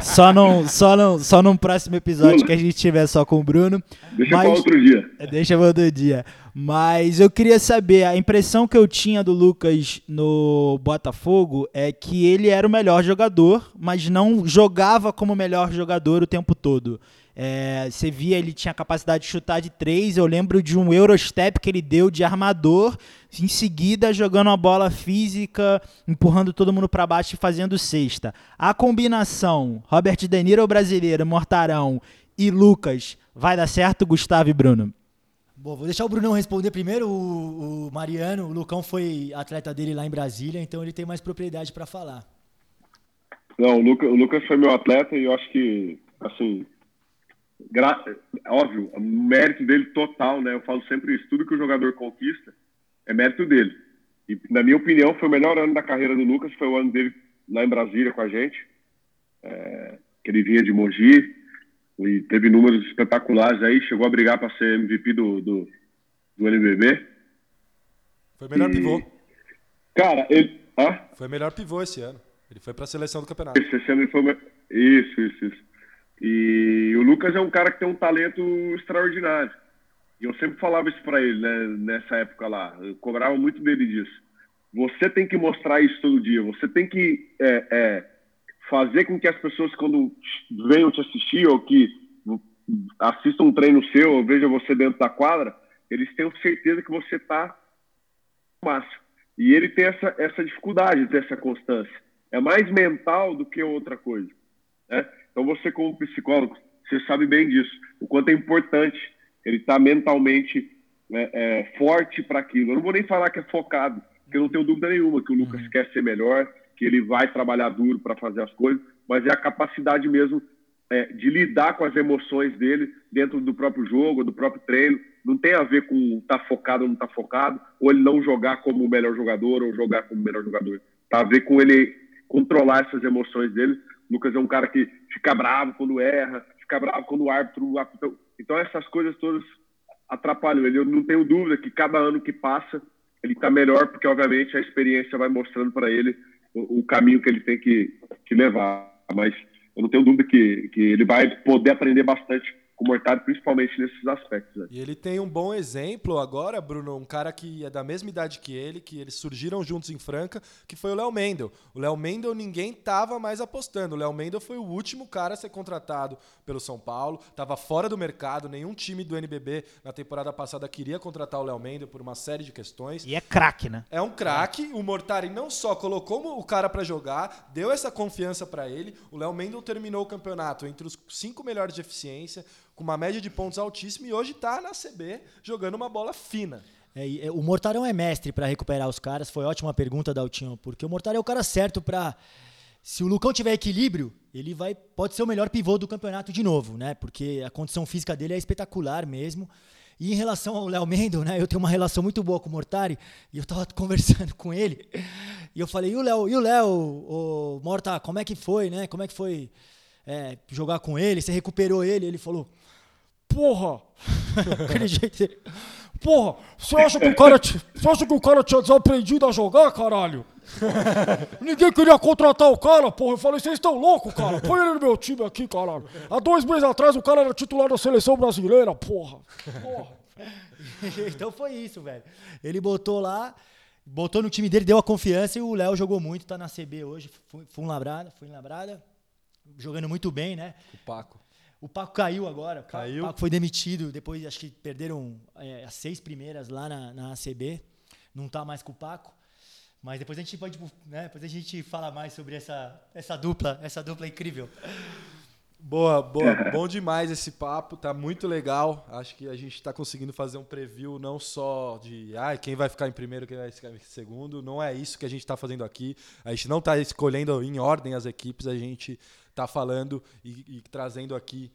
Só, num, só, num, só num próximo episódio que a gente tiver só com o Bruno. Deixa mas, pra outro dia. Deixa pra outro dia. Mas eu queria saber, a impressão que eu tinha do Lucas no Botafogo é que ele era o melhor jogador, mas não jogava como melhor jogador o tempo todo. É, você via, ele tinha capacidade de chutar de três. Eu lembro de um Eurostep que ele deu de armador, em seguida jogando a bola física, empurrando todo mundo para baixo e fazendo cesta. A combinação Robert De Niro brasileiro, Mortarão e Lucas vai dar certo, Gustavo e Bruno? Bom, vou deixar o Brunão responder primeiro. O, o, Mariano, o Lucão foi atleta dele lá em Brasília, então ele tem mais propriedade para falar. Não, o, Luca, o, Lucas foi meu atleta e eu acho que, assim, gra... óbvio, o mérito dele total, né? Eu falo sempre isso: tudo que o jogador conquista é mérito dele. E, na minha opinião, foi o melhor ano da carreira do Lucas, foi o ano dele lá em Brasília com a gente, é, que ele vinha de Mogi. e teve números espetaculares aí, chegou a brigar para ser MVP do, do, do NBB. Foi melhor e... pivô. Cara, ele. Hã? Foi melhor pivô esse ano. Ele foi para a seleção do campeonato. Ele foi. Isso, isso, isso. E o Lucas é um cara que tem um talento extraordinário. E eu sempre falava isso para ele, né, nessa época lá. Eu cobrava muito dele disso. Você tem que mostrar isso todo dia. Você tem que é, é, fazer com que as pessoas, quando venham te assistir ou que assistam um treino seu ou vejam você dentro da quadra, eles tenham certeza que você está massa. E ele tem essa, essa dificuldade, dessa constância. É mais mental do que outra coisa. Né? Então, você, como psicólogo, você sabe bem disso, o quanto é importante ele estar tá mentalmente é, é, forte para aquilo. Eu não vou nem falar que é focado, porque eu não tenho dúvida nenhuma que o Lucas uhum. quer ser melhor, que ele vai trabalhar duro para fazer as coisas, mas é a capacidade mesmo é, de lidar com as emoções dele dentro do próprio jogo, do próprio treino. Não tem a ver com estar tá focado ou não estar tá focado, ou ele não jogar como o melhor jogador ou jogar como o melhor jogador. Tá a ver com ele controlar essas emoções dele. O Lucas é um cara que fica bravo quando erra, fica bravo quando o árbitro. Então, então essas coisas todas atrapalham ele. Eu não tenho dúvida que cada ano que passa ele está melhor, porque obviamente a experiência vai mostrando para ele o, o, caminho que ele tem que, que levar. Mas eu não tenho dúvida que, que ele vai poder aprender bastante com o Mortari, principalmente nesses aspectos. Né? E ele tem um bom exemplo agora, Bruno, um cara que é da mesma idade que ele, que eles surgiram juntos em Franca, que foi o Léo Mendel. O Léo Mendel ninguém tava mais apostando. O Léo Mendel foi o último cara a ser contratado pelo São Paulo, tava fora do mercado, nenhum time do NBB na temporada passada queria contratar o Léo Mendel por uma série de questões. E é craque, né? É um craque. O Mortari não só colocou o cara para jogar, deu essa confiança para ele. O Léo Mendel terminou o campeonato entre os cinco melhores de eficiência com uma média de pontos altíssima e hoje está na CB jogando uma bola fina. É, o Mortarão é mestre para recuperar os caras. Foi ótima pergunta, Daltinho, porque o Mortarão é o cara certo para. Se o Lucão tiver equilíbrio, ele vai pode ser o melhor pivô do campeonato de novo, né? Porque a condição física dele é espetacular mesmo. E em relação ao Léo Mendo, né? Eu tenho uma relação muito boa com o Mortari e eu tava conversando com ele e eu falei: "E o Léo, e o Léo, o Morta, como é que foi, né? Como é que foi é, jogar com ele? Você recuperou ele?" Ele falou: porra! Aquele jeito. Porra, você acha que o cara, você acha que o cara tinha desaprendido a jogar, caralho? Ninguém queria contratar o cara, porra. Eu falei, vocês estão loucos, cara. Põe ele no meu time aqui, caralho. Há dois meses atrás o cara era titular da seleção brasileira, porra. porra. então foi isso, velho. Ele botou lá, botou no time dele, deu a confiança e o Léo jogou muito, tá na CB hoje. Foi, foi um labrada, foi em labrada. Jogando muito bem, né? O Paco. O Paco caiu agora. Caiu. O Paco foi demitido. Depois acho que perderam é, as seis primeiras lá na, na ACB. Não tá mais com o Paco. Mas depois a gente pode, né, depois a gente fala mais sobre essa, essa dupla, essa dupla incrível. Boa, boa, bom demais esse papo, tá muito legal. Acho que a gente está conseguindo fazer um preview não só de ah, quem vai ficar em primeiro, quem vai ficar em segundo. Não é isso que a gente está fazendo aqui. A gente não está escolhendo em ordem as equipes, a gente está falando e, e, trazendo aqui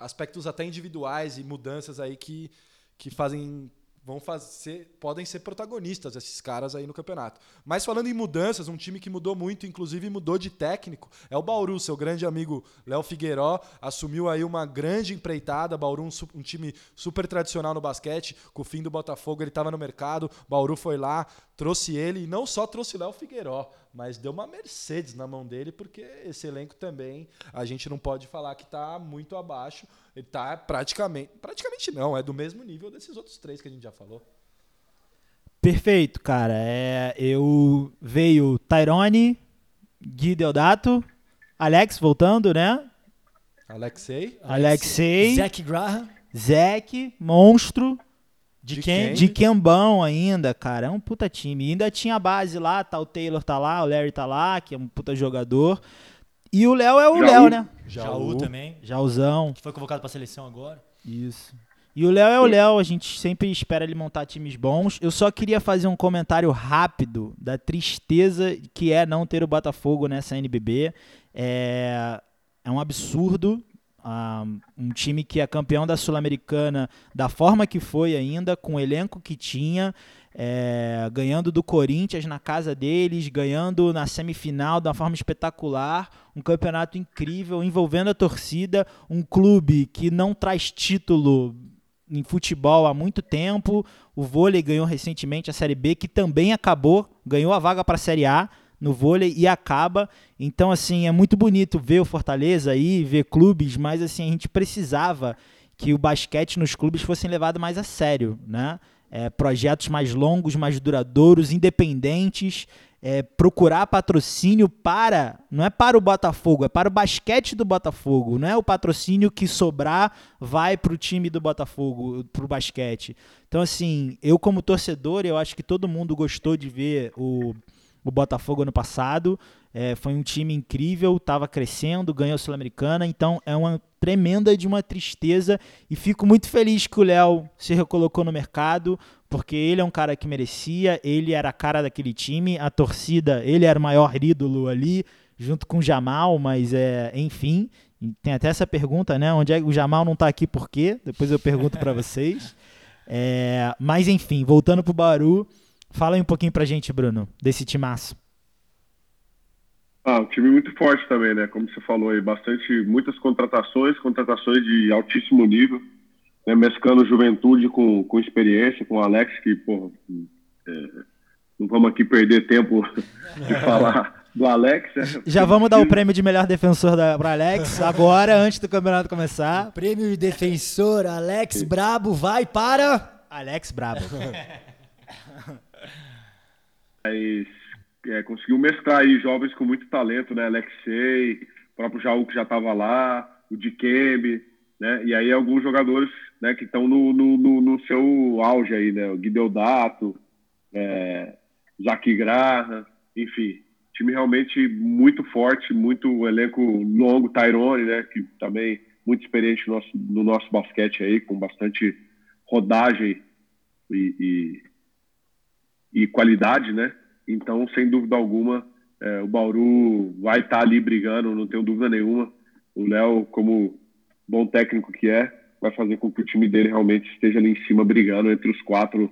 aspectos até individuais e mudanças aí que, que fazem vão fazer, podem ser protagonistas esses caras aí no campeonato. Mas falando em mudanças, um time que mudou muito, inclusive mudou de técnico, é o Bauru, seu grande amigo Léo Figueiró, assumiu aí uma grande empreitada, Bauru um, um, time super tradicional no basquete, com o fim do Botafogo ele estava no mercado, Bauru foi lá, trouxe ele, e não só trouxe Léo Figueiró, mas deu uma Mercedes na mão dele, porque esse elenco também, a gente não pode falar que está muito abaixo, ele está praticamente, praticamente não, é do mesmo nível desses outros três que a gente já falou. Perfeito, cara. É, eu veio Tyrone, Gui Deodato, Alex voltando, né? Alexei. Alexei. Zac Graham. Zac, monstro. De, de quem? De Kembão ainda, cara. É um puta time. E ainda tinha a base lá, tá o Taylor tá lá, o Larry tá lá, que é um puta jogador. E o Léo é o Léo, né? Jaú. Jaú também. Jauzão. Que foi convocado pra seleção agora. Isso. E o Léo é o Léo, a gente sempre espera ele montar times bons. Eu só queria fazer um comentário rápido da tristeza que é não ter o Botafogo nessa NBB. É, é um absurdo um time que é campeão da Sul-Americana da forma que foi ainda, com o elenco que tinha. É, ganhando do Corinthians na casa deles, ganhando na semifinal de uma forma espetacular, um campeonato incrível, envolvendo a torcida, um clube que não traz título em futebol há muito tempo. O vôlei ganhou recentemente a Série B, que também acabou, ganhou a vaga para a Série A no vôlei e acaba. Então, assim, é muito bonito ver o Fortaleza aí, ver clubes, mas assim, a gente precisava que o basquete nos clubes fosse levado mais a sério, né? É, projetos mais longos, mais duradouros, independentes, é, procurar patrocínio para, não é para o Botafogo, é para o basquete do Botafogo, não é o patrocínio que sobrar vai para o time do Botafogo, para o basquete. Então, assim, eu como torcedor, eu acho que todo mundo gostou de ver o, o Botafogo ano passado, é, foi um time incrível, estava crescendo, ganhou a Sul-Americana, então é uma tremenda de uma tristeza e fico muito feliz que o Léo se recolocou no mercado, porque ele é um cara que merecia, ele era a cara daquele time, a torcida, ele era o maior ídolo ali, junto com o Jamal, mas é, enfim, tem até essa pergunta, né? Onde é que o Jamal não está aqui por quê? Depois eu pergunto para vocês. É, mas enfim, voltando pro Baru, fala aí um pouquinho pra gente, Bruno, desse timaço. Ah, um time muito forte também, né? Como você falou aí, bastante, muitas contratações, contratações de altíssimo nível, né? mesclando juventude com, com experiência, com o Alex, que, pô, é, não vamos aqui perder tempo de falar do Alex. Né? Já vamos dar o prêmio de melhor defensor para Alex agora, antes do campeonato começar. Prêmio de defensor, Alex Brabo, vai para. Alex Brabo. Mas é, conseguiu mesclar aí jovens com muito talento, né? Alexei, o próprio Jaú que já estava lá, o Dikembe, né? E aí alguns jogadores né, que estão no, no, no, no, seu auge aí, né? O Guideodato, é, Zaki Graha, enfim. Time realmente muito forte, muito elenco longo, Tyrone, né? Que também muito experiente no nosso, no nosso basquete aí, com bastante rodagem e, e, e qualidade, né? Então, sem dúvida alguma, é, o Bauru vai estar tá ali brigando, não tenho dúvida nenhuma. O Léo, como bom técnico que é, vai fazer com que o time dele realmente esteja ali em cima brigando entre os quatro,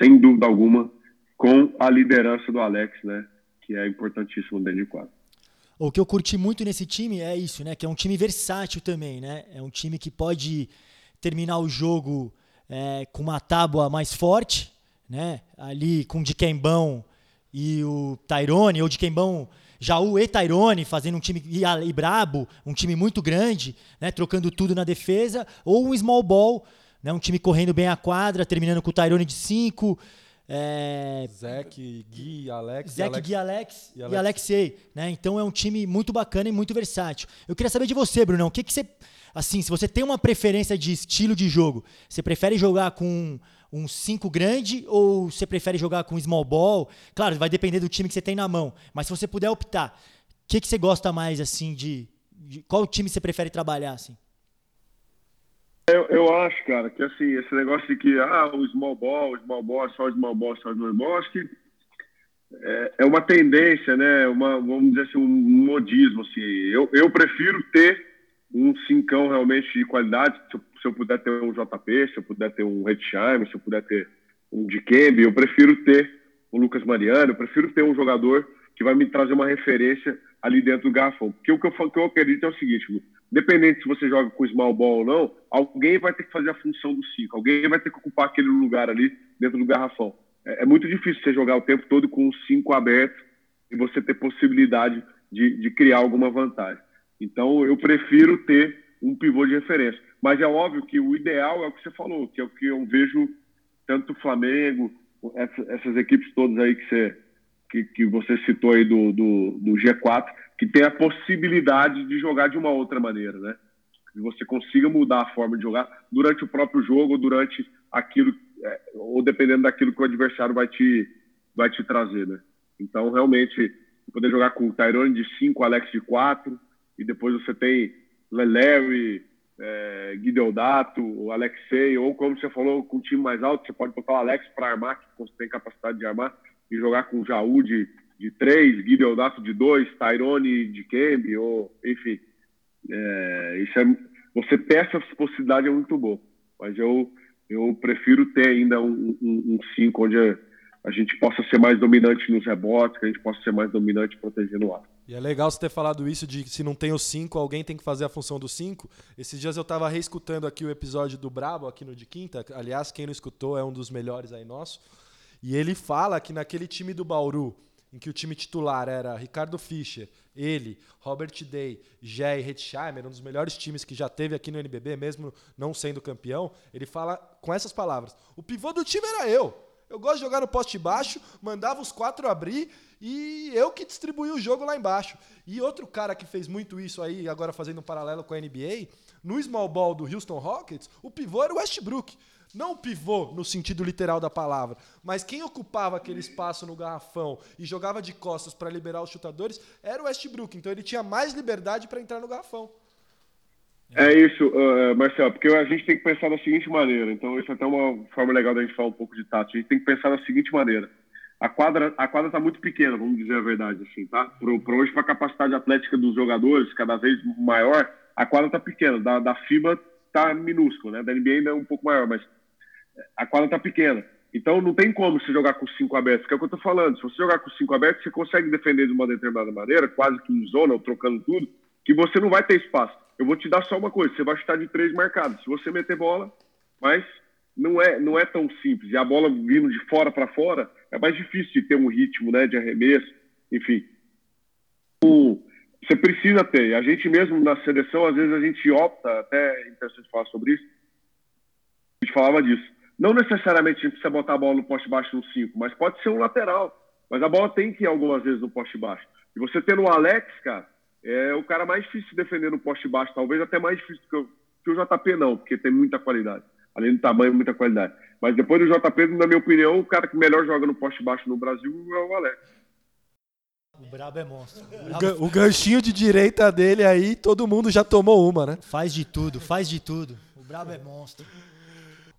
sem dúvida alguma, com a liderança do Alex, né? Que é importantíssimo dentro de quadro. O que eu curti muito nesse time é isso, né? Que é um time versátil também, né? É um time que pode terminar o jogo é, com uma tábua mais forte, né? Ali com o Diquembão e o Tyrone, ou de Quembão, Jaú e Tyrone fazendo um time e, e brabo, um time muito grande, né, trocando tudo na defesa, ou um small ball, né, um time correndo bem a quadra, terminando com o Tyrone de 5. É... Zeke, Gui, Alex. Zeke, Alex, Gui, Alex e, Alex. e Alexei. Né? Então é um time muito bacana e muito versátil. Eu queria saber de você, Brunão. O que, que você. Assim, se você tem uma preferência de estilo de jogo, você prefere jogar com um 5 grande ou você prefere jogar com small ball? Claro, vai depender do time que você tem na mão, mas se você puder optar, o que, que você gosta mais assim de, de, qual time você prefere trabalhar assim? Eu, eu acho, cara, que assim, esse negócio de que ah, o small ball, o small ball, só o small ball, só o small ball, acho que é, é uma tendência, né? Uma, vamos dizer assim, um modismo. Assim. Eu, eu prefiro ter um cincão realmente de qualidade. Se eu se eu puder ter um JP, se eu puder ter um Redsheimer, se eu puder ter um Dikembe, eu prefiro ter o Lucas Mariano, eu prefiro ter um jogador que vai me trazer uma referência ali dentro do garrafão. Porque o que eu, que eu acredito é o seguinte, independente se você joga com small ball ou não, alguém vai ter que fazer a função do 5, alguém vai ter que ocupar aquele lugar ali dentro do garrafão. É, é muito difícil você jogar o tempo todo com o 5 aberto e você ter possibilidade de, de criar alguma vantagem. Então, eu prefiro ter um pivô de referência. Mas é óbvio que o ideal é o que você falou, que é o que eu vejo tanto o Flamengo, essas equipes todas aí que você, que, que você citou aí do, do, do, G4, que tem a possibilidade de jogar de uma outra maneira, né? Que você consiga mudar a forma de jogar durante o próprio jogo ou durante aquilo, é, ou dependendo daquilo que o adversário vai te, vai te trazer, né? Então, realmente, poder jogar com o Tyrone de 5, Alex de 4, e depois você tem Lelewi, é, o Alexei, ou como você falou, com um time mais alto, você pode botar o Alex para armar, que tem capacidade de armar, e jogar com o Jaú de, de três, Guideodato de dois, Tyrone de Kembe, ou enfim. É, isso é, você ter essa possibilidade é muito bom, mas eu, eu prefiro ter ainda um 5 um, um cinco onde a gente possa ser mais dominante nos rebotes, que a gente possa ser mais dominante protegendo o ar. E é legal você ter falado isso de se não tem o 5, alguém tem que fazer a função do 5. Esses dias eu estava reescutando aqui o episódio do Brabo, aqui no de quinta. Aliás, quem não escutou é um dos melhores aí nosso. E ele fala que naquele time do Bauru, em que o time titular era Ricardo Fischer, ele, Robert Day, Jay Hetzheimer, um dos melhores times que já teve aqui no NBB, mesmo não sendo campeão, ele fala com essas palavras: o pivô do time era eu. Eu gosto de jogar no poste baixo, mandava os quatro abrir e eu que distribuía o jogo lá embaixo. E outro cara que fez muito isso aí, agora fazendo um paralelo com a NBA, no small ball do Houston Rockets, o pivô era o Westbrook. Não o pivô no sentido literal da palavra, mas quem ocupava aquele espaço no garrafão e jogava de costas para liberar os chutadores era o Westbrook. Então ele tinha mais liberdade para entrar no garrafão. É isso, uh, Marcelo, porque a gente tem que pensar da seguinte maneira. Então, isso é até uma forma legal da gente falar um pouco de tato. A gente tem que pensar da seguinte maneira. A quadra a quadra está muito pequena, vamos dizer a verdade, assim, tá? Para hoje, para a capacidade atlética dos jogadores cada vez maior, a quadra está pequena. Da, da FIBA está minúscula, né? Da NBA ainda é um pouco maior, mas a quadra está pequena. Então não tem como você jogar com cinco abertos, que é o que eu estou falando. Se você jogar com cinco abertos, você consegue defender de uma determinada maneira, quase que em zona, ou trocando tudo, que você não vai ter espaço. Eu vou te dar só uma coisa, você vai chutar de três marcados. Se você meter bola, mas não é, não é tão simples. E a bola vindo de fora para fora, é mais difícil de ter um ritmo né, de arremesso, enfim. Você precisa ter. A gente mesmo na seleção, às vezes a gente opta, até é interessante falar sobre isso, a gente falava disso não necessariamente a gente precisa botar a bola no poste baixo no 5, mas pode ser um lateral. Mas a bola tem que ir algumas vezes no poste baixo. E você tendo o Alex, cara, é o cara mais difícil de defender no poste baixo, talvez até mais difícil que o, que o JP não, porque tem muita qualidade. Além do tamanho, muita qualidade. Mas depois do JP, na minha opinião, o cara que melhor joga no poste baixo no Brasil é o Alex. O brabo é monstro. O, o ganchinho de direita dele aí, todo mundo já tomou uma, né? Faz de tudo, faz de tudo. O brabo é monstro.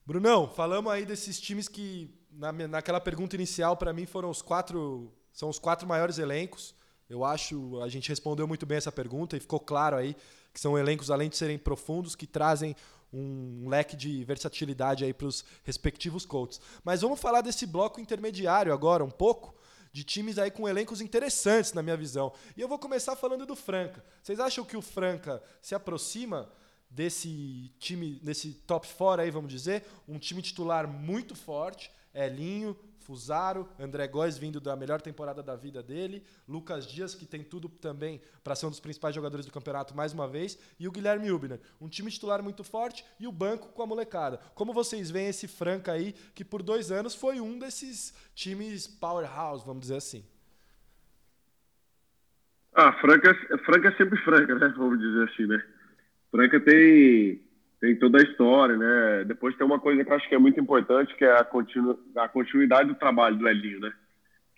Brunão, falamos aí desses times que, na, naquela pergunta inicial, para mim foram os quatro. São os quatro maiores elencos. Eu acho, a gente respondeu muito bem essa pergunta e ficou claro aí que são elencos, além de serem profundos, que trazem um leque de versatilidade aí para os respectivos coaches. Mas vamos falar desse bloco intermediário agora, um pouco, de times aí com elencos interessantes, na minha visão. E eu vou começar falando do Franca. Vocês acham que o Franca se aproxima desse time, desse top 4 aí, vamos dizer, um time titular muito forte, Elinho, Fusaro, André Góes vindo da melhor temporada da vida dele, Lucas Dias, que tem tudo também para ser um dos principais jogadores do campeonato mais uma vez, e o Guilherme Ubner. Um time titular muito forte e o banco com a molecada. Como vocês veem esse Franca aí, que por dois anos foi um desses times powerhouse, vamos dizer assim? Ah, Franca, Franca é sempre Franca, né? Vamos dizer assim, né? Franca tem, tem toda a história, né? Depois tem uma coisa que eu acho que é muito importante, que é a, continu, a continuidade do trabalho do Elinho, né?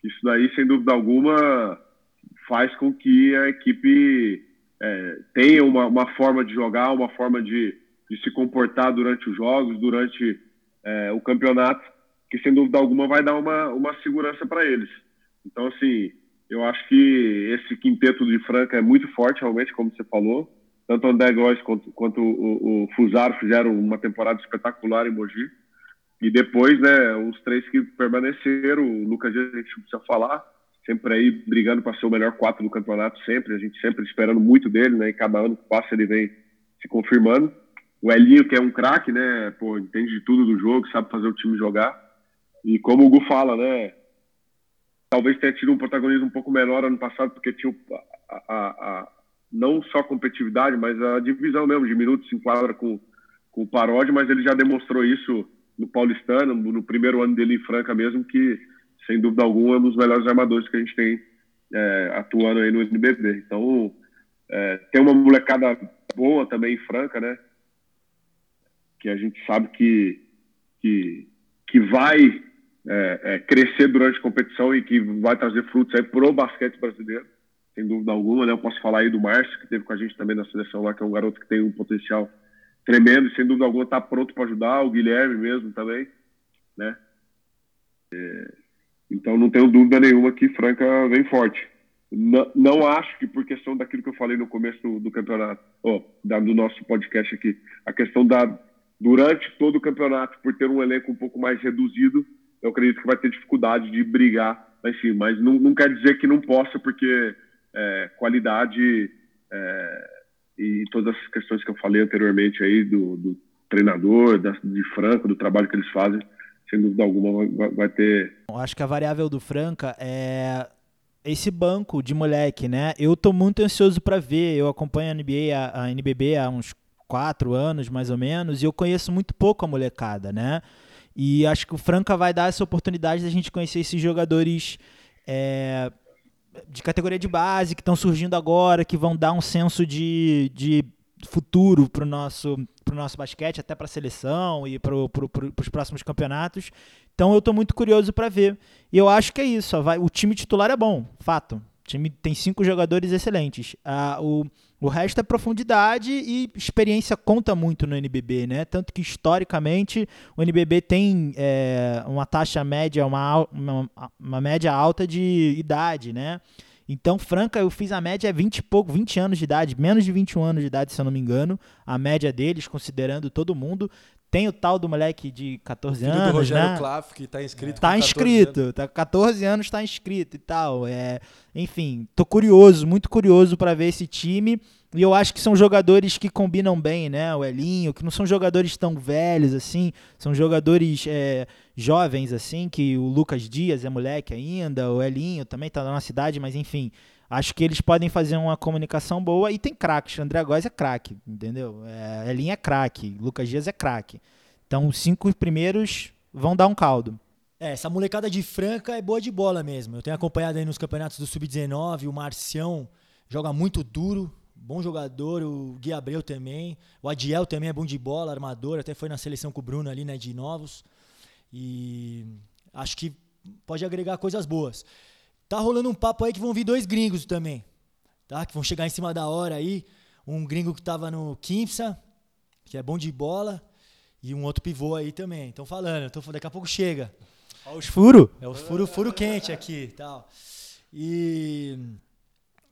Isso daí, sem dúvida alguma, faz com que a equipe é, tenha uma, uma, forma de jogar, uma forma de, de se comportar durante os jogos, durante é, o campeonato, que sem dúvida alguma vai dar uma, uma segurança para eles. Então, assim, eu acho que esse quinteto de Franca é muito forte, realmente, como você falou tanto o André Góes quanto, quanto o, o, fizeram uma temporada espetacular em Mogi. E depois, né, os três que permaneceram, o Lucas a gente precisa falar, sempre aí brigando para ser o melhor quatro do campeonato, sempre, a gente sempre esperando muito dele, né, e cada ano que passa ele vem se confirmando. O Elinho, que é um craque, né, pô, entende de tudo do jogo, sabe fazer o time jogar. E como o Gu fala, né, talvez tenha tido um protagonismo um pouco menor ano passado, porque tinha a, a não só competitividade, mas a divisão mesmo de minutos se enquadra com, com o Paródia, mas ele já demonstrou isso no Paulistano, no primeiro ano dele em Franca mesmo, que sem dúvida alguma é um dos melhores armadores que a gente tem é, atuando aí no NBB. Então, é, tem uma molecada boa também em Franca, né? Que a gente sabe que, que, que vai é, é crescer durante a competição e que vai trazer frutos aí pro basquete brasileiro sem dúvida alguma, né? Eu posso falar aí do Márcio, que teve com a gente também na seleção lá, que é um garoto que tem um potencial tremendo, e sem dúvida alguma está pronto para ajudar, o Guilherme mesmo também, né? É, então não tenho dúvida nenhuma que Franca vem forte. Não, não, acho que por questão daquilo que eu falei no começo do, do campeonato, oh, da, do nosso podcast aqui, a questão da durante todo o campeonato, por ter um elenco um pouco mais reduzido, eu acredito que vai ter dificuldade de brigar lá em. Mas não, não quer dizer que não possa, porque é, qualidade é, e todas as questões que eu falei anteriormente aí do, do treinador, da, de Franca, do trabalho que eles fazem, sem dúvida alguma vai, vai ter. Eu acho que a variável do Franca é esse banco de moleque, né? Eu tô muito ansioso para ver. Eu acompanho a NBA, a, a NBB há uns quatro anos mais ou menos, e eu conheço muito pouco a molecada, né? E acho que o Franca vai dar essa oportunidade da gente conhecer esses jogadores é, de categoria de base que estão surgindo agora, que vão dar um senso de, de futuro para o nosso, pro nosso basquete, até para a seleção e para pro, pro, os próximos campeonatos. Então eu estou muito curioso para ver. E eu acho que é isso. Vai, o time titular é bom, fato. O time tem cinco jogadores excelentes. Ah, o o resto é profundidade e experiência conta muito no NBB, né? Tanto que historicamente o NBB tem é, uma taxa média, uma, uma, uma, média alta de idade, né? Então, Franca, eu fiz a média 20 e pouco, 20 anos de idade, menos de 21 anos de idade, se eu não me engano, a média deles, considerando todo mundo. Tem o tal do moleque de 14 Filho anos, do Rogério né? Que tá inscrito. Tá inscrito, anos. tá 14 anos tá inscrito e tal. É, enfim, tô curioso, muito curioso para ver esse time. E eu acho que são jogadores que combinam bem, né? O Elinho, que não são jogadores tão velhos assim, são jogadores é, jovens assim, que o Lucas Dias é moleque ainda, o Elinho também tá na nossa cidade, mas enfim, acho que eles podem fazer uma comunicação boa e tem craques. André Góes é craque, entendeu? É, Elinho é craque, Lucas Dias é craque. Então os cinco primeiros vão dar um caldo. É, essa molecada de Franca é boa de bola mesmo. Eu tenho acompanhado aí nos campeonatos do Sub-19, o Marcião joga muito duro, bom jogador, o Gui Abreu também, o Adiel também é bom de bola, armador, até foi na seleção com o Bruno ali, né, de novos. E acho que pode agregar coisas boas. Tá rolando um papo aí que vão vir dois gringos também, tá? Que vão chegar em cima da hora aí. Um gringo que tava no Kimsa, que é bom de bola, e um outro pivô aí também. Estão falando, tô, daqui a pouco chega. Olha os furos. É os furo, furo quente aqui tal. E,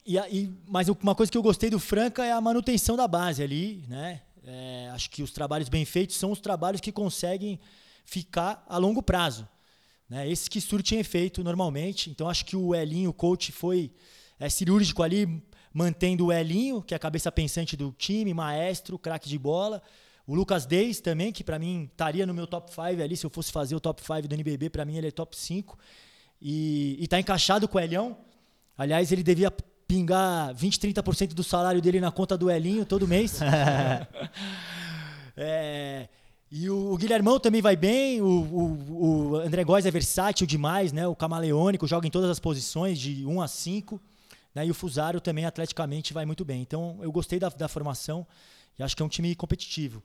e, e, mas uma coisa que eu gostei do Franca é a manutenção da base ali, né? É, acho que os trabalhos bem feitos são os trabalhos que conseguem ficar a longo prazo. Né? Esses que surtem efeito normalmente. Então acho que o Elinho, o coach, foi é, cirúrgico ali, mantendo o Elinho, que é a cabeça pensante do time, maestro, craque de bola. O Lucas Deis também, que para mim estaria no meu top 5 ali, se eu fosse fazer o top 5 do NBB, para mim ele é top 5. E, está encaixado com o Elião. Aliás, ele devia pingar 20, 30% do salário dele na conta do Elinho todo mês. é, e o, o Guilhermão também vai bem, o, o, o André Góes é versátil demais, né? O camaleônico, joga em todas as posições, de 1 a 5. Né? E o Fusaro também, atleticamente, vai muito bem. Então, eu gostei da, da formação e acho que é um time competitivo.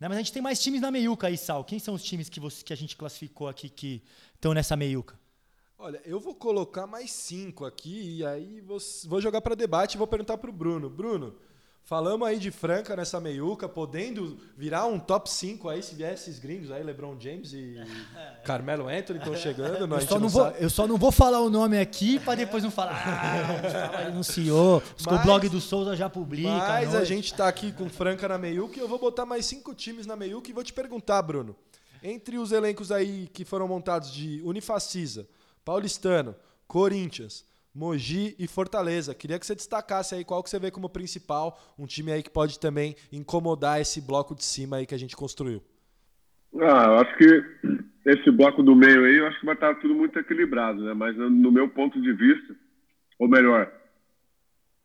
Né? Mas a gente tem mais times na meiuca aí, Sal. Quem são os times que, você, que a gente classificou aqui que estão nessa meiuca? Olha, eu vou colocar mais cinco aqui e aí vou, vou jogar para debate e vou perguntar para o Bruno. Bruno, Falamos aí de Franca nessa meiuca, podendo virar um top 5 aí, se vier esses gringos aí, LeBron James e Carmelo Anthony estão chegando. Não, eu, só não vou, eu só não vou falar o nome aqui para depois não falar. Ah, anunciou. Mas, o blog do Souza já publica. Mas a gente está aqui com Franca na meiuca e eu vou botar mais cinco times na meiuca e vou te perguntar, Bruno. Entre os elencos aí que foram montados de Unifacisa, Paulistano, Corinthians, Mogi e Fortaleza. Queria que você destacasse aí qual que você vê como principal, um time aí que pode também incomodar esse bloco de cima aí que a gente construiu. Ah, eu acho que esse bloco do meio aí, eu acho que vai estar tudo muito equilibrado, né? Mas no meu ponto de vista, ou melhor,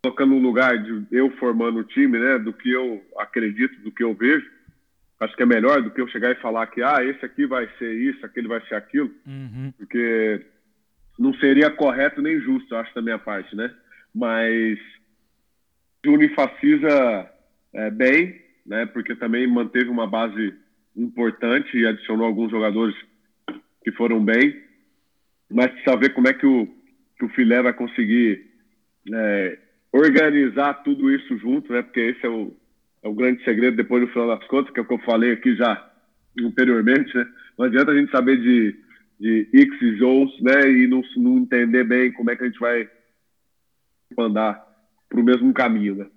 colocando no lugar de eu formando o time, né, do que eu acredito, do que eu vejo, acho que é melhor do que eu chegar e falar que ah, esse aqui vai ser isso, aquele vai ser aquilo, uhum. porque não seria correto nem justo, acho, da minha parte, né? Mas Unifacisa é, bem, né? Porque também manteve uma base importante e adicionou alguns jogadores que foram bem. Mas precisa ver como é que o, que o Filé vai conseguir é, organizar tudo isso junto, né? Porque esse é o, é o grande segredo depois do final das contas, que é o que eu falei aqui já anteriormente, né? Não adianta a gente saber de de X e Joes, né? E não, não entender bem como é que a gente vai andar para o mesmo caminho, né?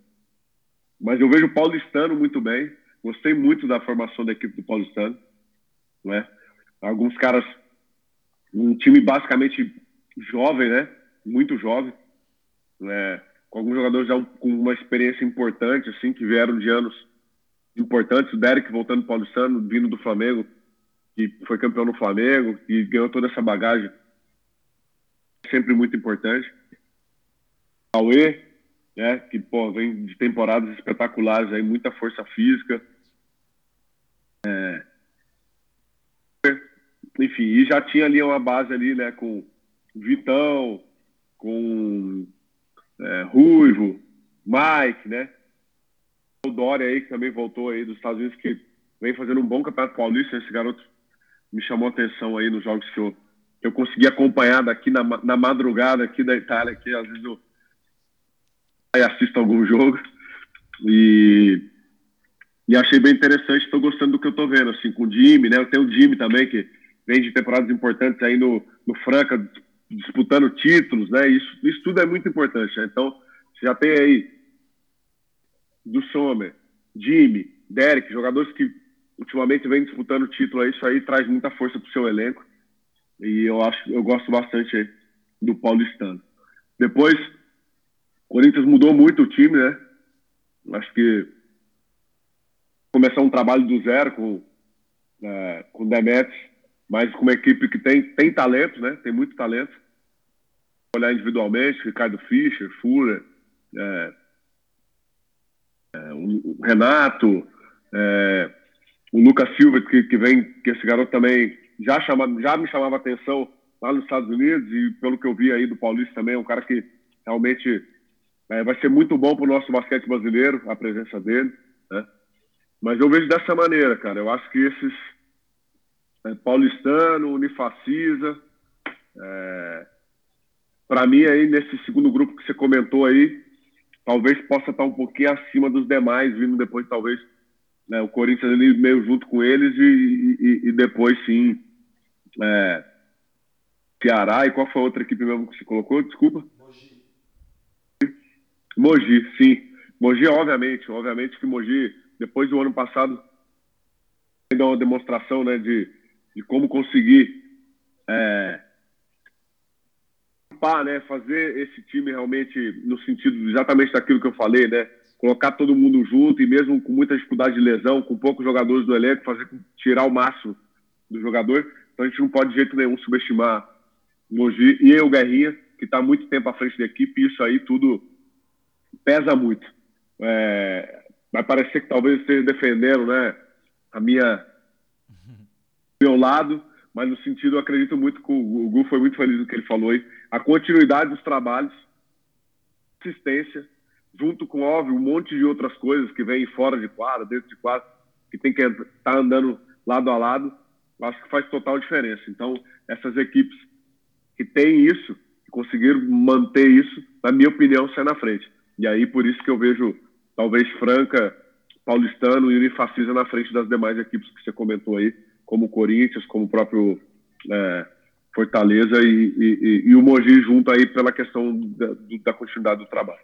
Mas eu vejo o Paulistano muito bem. Gostei muito da formação da equipe do Paulistano, né? Alguns caras um time basicamente jovem, né? Muito jovem, né? com alguns jogadores já com uma experiência importante, assim, que vieram de anos importantes. O Derek voltando para o Paulistano, vindo do Flamengo, que foi campeão no Flamengo e ganhou toda essa bagagem, sempre muito importante. Aue, né, que pô, vem de temporadas espetaculares, aí muita força física. É... Enfim, e já tinha ali uma base ali, né, com Vitão, com é, Ruivo, Mike, né? O Dória aí, que também voltou aí dos Estados Unidos, que vem fazendo um bom campeonato paulista. Esse garoto me chamou a atenção aí nos jogos que eu, que eu consegui acompanhar daqui na, na madrugada aqui da Itália, que às vezes eu assisto algum jogo. E, e achei bem interessante, estou gostando do que eu estou vendo, assim, com o Jimmy, né? Eu tenho o Jimmy também, que vem de temporadas importantes aí no, no Franca, disputando títulos, né? Isso, isso tudo é muito importante. Né? Então, você já tem aí do Sommer, Jimmy, Derek, jogadores que ultimamente vem disputando título, isso aí traz muita força para o seu elenco. E eu acho, eu gosto bastante do paulistano. Depois, o Corinthians mudou muito o time, né? Acho que começar um trabalho do zero com é, com o Demetrius, mas com uma equipe que tem tem talento, né? Tem muito talento. Olhar individualmente, Ricardo Fischer, Fuller, é, é, o Renato, é, o Lucas Silva, que, que vem, que esse garoto também já, chama, já me chamava atenção lá nos Estados Unidos e pelo que eu vi aí do Paulista também, é um cara que realmente é, vai ser muito bom para o nosso basquete brasileiro, a presença dele, né? Mas eu vejo dessa maneira, cara. Eu acho que esses é, paulistano, Unifacisa, é, para mim aí nesse segundo grupo que você comentou aí, talvez possa estar um pouquinho acima dos demais, vindo depois talvez né, o Corinthians ali meio junto com eles e, e, e depois sim é, Ceará e qual foi a outra equipe mesmo que você colocou? Desculpa. Mogi. Mogi, sim. Mogi, obviamente, obviamente que Mogi, depois do ano passado, deu uma demonstração né, de, de como conseguir é, né, fazer esse time realmente no sentido exatamente daquilo que eu falei, né? Colocar todo mundo junto e mesmo com muita dificuldade de lesão, com poucos jogadores do elenco, fazer tirar o máximo do jogador. Então a gente não pode de jeito nenhum subestimar o Mogi e o Guerrinha, que está muito tempo à frente da equipe, e isso aí tudo pesa muito. É, vai parecer que talvez esteja defendendo né, a minha meu lado, mas no sentido, eu acredito muito que o, Gu foi muito feliz no que ele falou aí, a continuidade dos trabalhos, assistência, junto com, óbvio, um monte de outras coisas que vêm fora de quadra, dentro de quadra, que tem que estar tá andando lado a lado, acho que faz total diferença. Então, essas equipes que têm isso, que conseguiram manter isso, na minha opinião, sai na frente. E aí, por isso que eu vejo, talvez, Franca, Paulistano e Unifacisa na frente das demais equipes que você comentou aí, como o Corinthians, como o próprio é, Fortaleza e, e, e, o Mogi junto aí pela questão da, da continuidade do trabalho.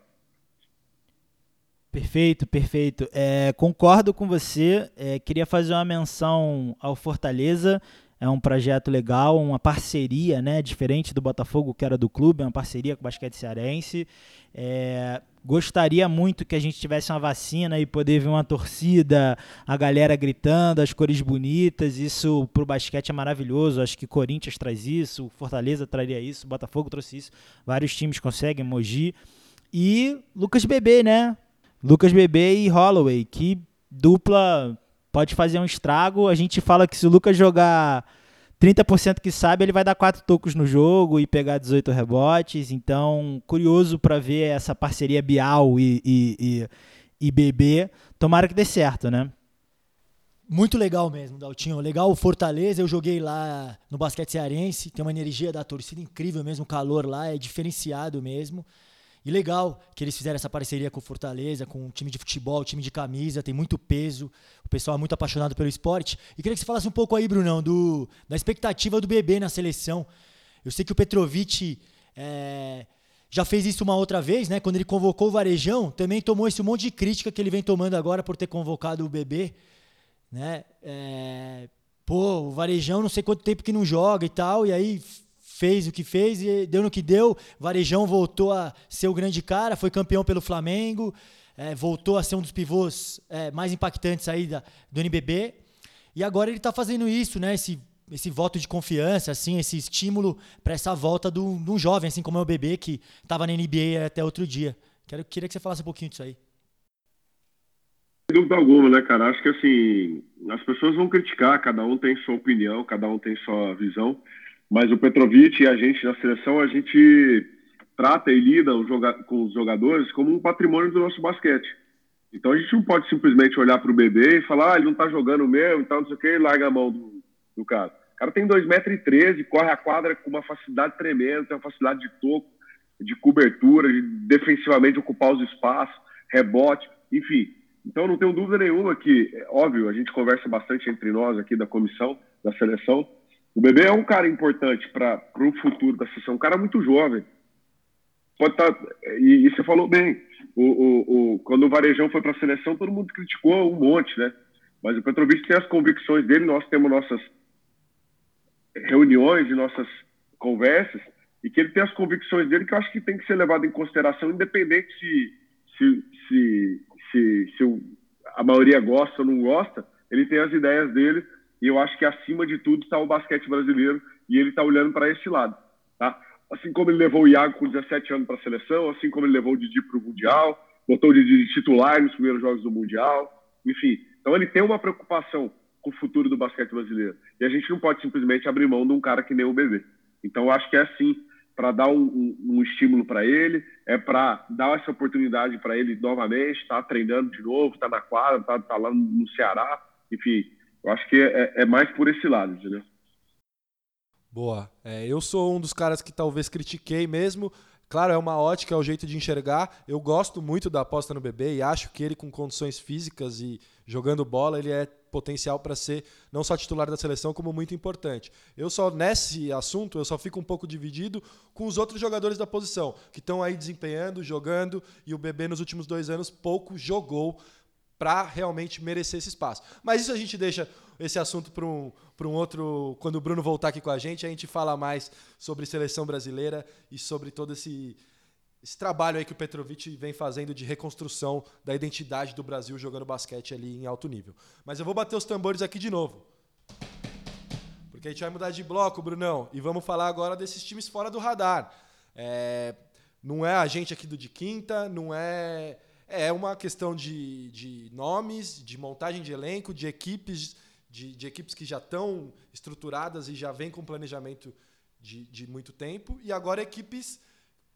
Perfeito, perfeito. É, concordo com você. É, queria fazer uma menção ao Fortaleza. É um projeto legal, uma parceria, né? Diferente do Botafogo, que era do clube, é uma parceria com o basquete cearense. É, gostaria muito que a gente tivesse uma vacina e poder ver uma torcida, a galera gritando, as cores bonitas. Isso para o basquete é maravilhoso. Acho que Corinthians traz isso, Fortaleza traria isso, Botafogo trouxe isso. Vários times conseguem, Mogi. E Lucas Bebê, né? Lucas Bebê e Holloway, que dupla pode fazer um estrago. A gente fala que se o Lucas jogar 30% que sabe, ele vai dar quatro tocos no jogo e pegar 18 rebotes. Então, curioso para ver essa parceria Bial e, e, e, e BB. Tomara que dê certo, né? Muito legal mesmo, Daltinho. Legal o Fortaleza. Eu joguei lá no basquete cearense. Tem uma energia da torcida incrível mesmo. O calor lá é diferenciado mesmo. E legal que eles fizeram essa parceria com o Fortaleza, com o time de futebol, time de camisa, tem muito peso, o pessoal é muito apaixonado pelo esporte. E queria que você falasse um pouco aí, Brunão, do, da expectativa do bebê na seleção. Eu sei que o Petrovic é, já fez isso uma outra vez, né? Quando ele convocou o Varejão, também tomou esse monte de crítica que ele vem tomando agora por ter convocado o bebê. Né? É, pô, o Varejão não sei quanto tempo que não joga e tal, e aí fez o que fez e deu no que deu. Varejão voltou a ser o grande cara, foi campeão pelo Flamengo, é, voltou a ser um dos pivôs é, mais impactantes aí da, do NBB. E agora ele está fazendo isso, né? Esse, esse voto de confiança, assim, esse estímulo para essa volta de um jovem, assim como é o bebê que estava na NBA até outro dia. Quero, queria que você falasse um pouquinho disso aí. Sem dúvida alguma, né, cara? Acho que assim, as pessoas vão criticar, cada um tem sua opinião, cada um tem sua visão, mas o Petrovic e a gente na seleção, a gente trata e lida com os jogadores como um patrimônio do nosso basquete. Então a gente não pode simplesmente olhar para o bebê e falar, ah, ele não está jogando mesmo e tal, não sei o que, e larga a mão do, do cara. O cara tem 2,13 m corre a quadra com uma facilidade tremenda, tem uma facilidade de toco, de cobertura, de defensivamente ocupar os espaços, rebote, enfim. Então, não tenho dúvida nenhuma que, é óbvio, a gente conversa bastante entre nós aqui da comissão, da seleção. O bebê é um cara importante para o futuro da seleção, um cara muito jovem. Pode. Tá, e, e, você falou bem, o, o, o, quando o Varejão foi para a seleção, todo mundo criticou um monte, né? Mas o Petrovic tem as convicções dele, nós temos nossas reuniões e nossas conversas, e que ele tem as convicções dele que eu acho que tem que ser levado em consideração, independente se, se, se se, se a maioria gosta ou não gosta, ele tem as ideias dele e eu acho que acima de tudo está o basquete brasileiro e ele está olhando para esse lado, tá? Assim como ele levou o Iago com 17 anos para a seleção, assim como ele levou o Didi para o Mundial, botou o Didi de titular nos primeiros jogos do Mundial, enfim. Então ele tem uma preocupação com o futuro do basquete brasileiro. E a gente não pode simplesmente abrir mão de um cara que nem o bebê. Então eu acho que é assim para dar um, um, um estímulo para ele, é para dar essa oportunidade para ele novamente, estar tá treinando de novo, estar tá na quadra, estar tá, tá, lá no Ceará, enfim, eu acho que é, é mais por esse lado, entendeu? Boa. É, eu sou um dos caras que talvez critiquei mesmo. Claro, é uma ótica, é o jeito de enxergar. Eu gosto muito da aposta no bebê e acho que ele, com condições físicas e jogando bola, ele é potencial para ser não só titular da seleção, como muito importante. Eu só, nesse assunto, eu só fico um pouco dividido com os outros jogadores da posição, que estão aí desempenhando, jogando, e o Bebê nos últimos dois anos pouco jogou para realmente merecer esse espaço. Mas isso a gente deixa esse assunto para um, um outro. Quando o Bruno voltar aqui com a gente, a gente fala mais sobre seleção brasileira e sobre todo esse esse trabalho aí que o Petrovic vem fazendo de reconstrução da identidade do Brasil jogando basquete ali em alto nível. Mas eu vou bater os tambores aqui de novo. Porque a gente vai mudar de bloco, Brunão, e vamos falar agora desses times fora do radar. É, não é a gente aqui do de quinta, não é. É uma questão de, de nomes, de montagem de elenco, de equipes, de, de equipes que já estão estruturadas e já vêm com planejamento de, de muito tempo, e agora equipes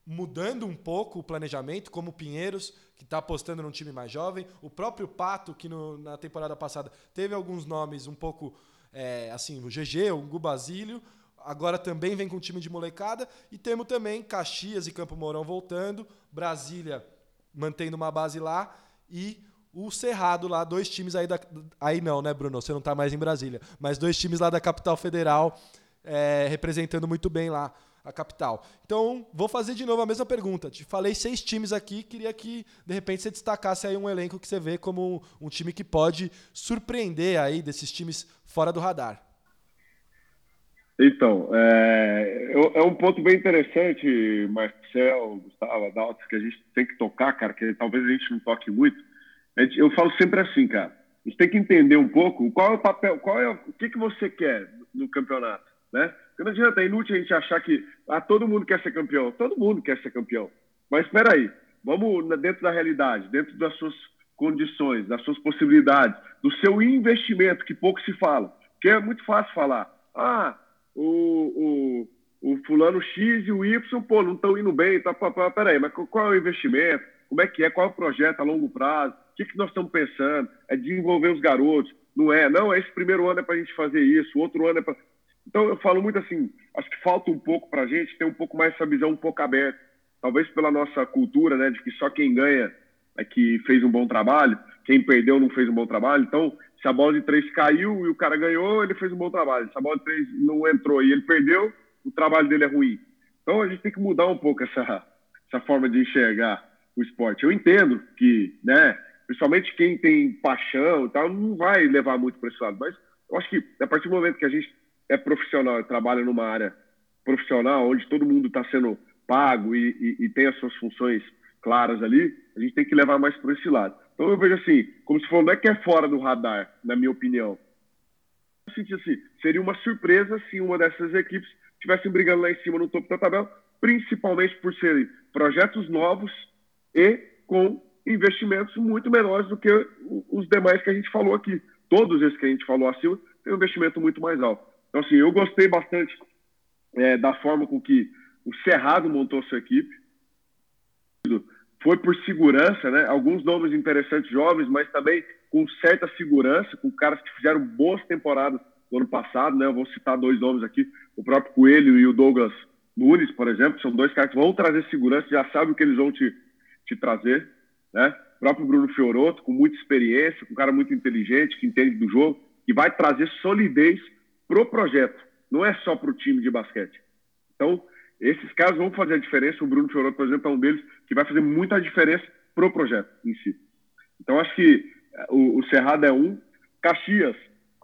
mudando um pouco o planejamento, como o Pinheiros, que está apostando num time mais jovem, o próprio Pato, que no, na temporada passada teve alguns nomes um pouco é, assim, o GG, o Gubasílio, agora também vem com um time de molecada, e temos também Caxias e Campo Mourão voltando, Brasília mantendo uma base lá, e o Cerrado lá, dois times aí da. Aí não, né, Bruno? Você não está mais em Brasília. Mas dois times lá da capital federal é, representando muito bem lá a capital. Então, vou fazer de novo a mesma pergunta. Te falei seis times aqui, queria que de repente você destacasse aí um elenco que você vê como um, time que pode surpreender aí desses times fora do radar. Então, é, é um ponto bem interessante, Marcel, Gustavo, Adalto, que a gente tem que tocar, cara, que talvez a gente não toque muito. Eu falo sempre assim, cara, a gente tem que entender um pouco qual é o papel, qual é o que, que você quer no campeonato, né? Porque não adianta, é inútil a gente achar que ah, todo mundo quer ser campeão. Todo mundo quer ser campeão. Mas espera aí, vamos dentro da realidade, dentro das suas condições, das suas possibilidades, do seu investimento, que pouco se fala. Porque é muito fácil falar. Ah, o, o, o fulano X e o Y, pô, não estão indo bem. Tá, peraí, mas qual é o investimento? Como é que é? Qual é o projeto a longo prazo? O que, que nós estamos pensando? É desenvolver os garotos? Não é? Não, esse primeiro ano é para a gente fazer isso, o outro ano é para então eu falo muito assim, acho que falta um pouco para a gente ter um pouco mais essa visão um pouco aberta. Talvez pela nossa cultura, né, de que só quem ganha é que fez um bom trabalho, quem perdeu não fez um bom trabalho. Então, se a bola de três caiu e o cara ganhou, ele fez um bom trabalho. Se a bola de três não entrou e ele perdeu, o trabalho dele é ruim. Então a gente tem que mudar um pouco essa, essa forma de enxergar o esporte. Eu entendo que, né, principalmente quem tem paixão e tal, não vai levar muito para esse lado, mas eu acho que a partir do momento que a gente é profissional e trabalha numa área profissional, onde todo mundo está sendo pago e, e, e, tem as suas funções claras ali, a gente tem que levar mais por esse lado. Então eu vejo assim, como se for, não é que é fora do radar, na minha opinião. Eu senti assim, seria uma surpresa se uma dessas equipes estivessem brigando lá em cima no topo da tabela, principalmente por serem projetos novos e com investimentos muito menores do que os demais que a gente falou aqui. Todos esses que a gente falou acima têm um investimento muito mais alto. Então, assim, eu gostei bastante é, da forma com que o Cerrado montou sua equipe. Foi por segurança, né? Alguns nomes interessantes jovens, mas também com certa segurança, com caras que fizeram boas temporadas no ano passado, né? Eu vou citar dois nomes aqui, o próprio Coelho e o Douglas Nunes, por exemplo, são dois caras que vão trazer segurança, já sabem o que eles vão te, te trazer, né? O próprio Bruno Fioroto, com muita experiência, um cara muito inteligente, que entende do jogo, que vai trazer solidez pro projeto, não é só pro time de basquete. Então, esses caras vão fazer a diferença. O Bruno Fioroto, por exemplo, é um deles que vai fazer muita diferença pro projeto em si. Então, acho que eh, o, o Cerrado é um. Caxias,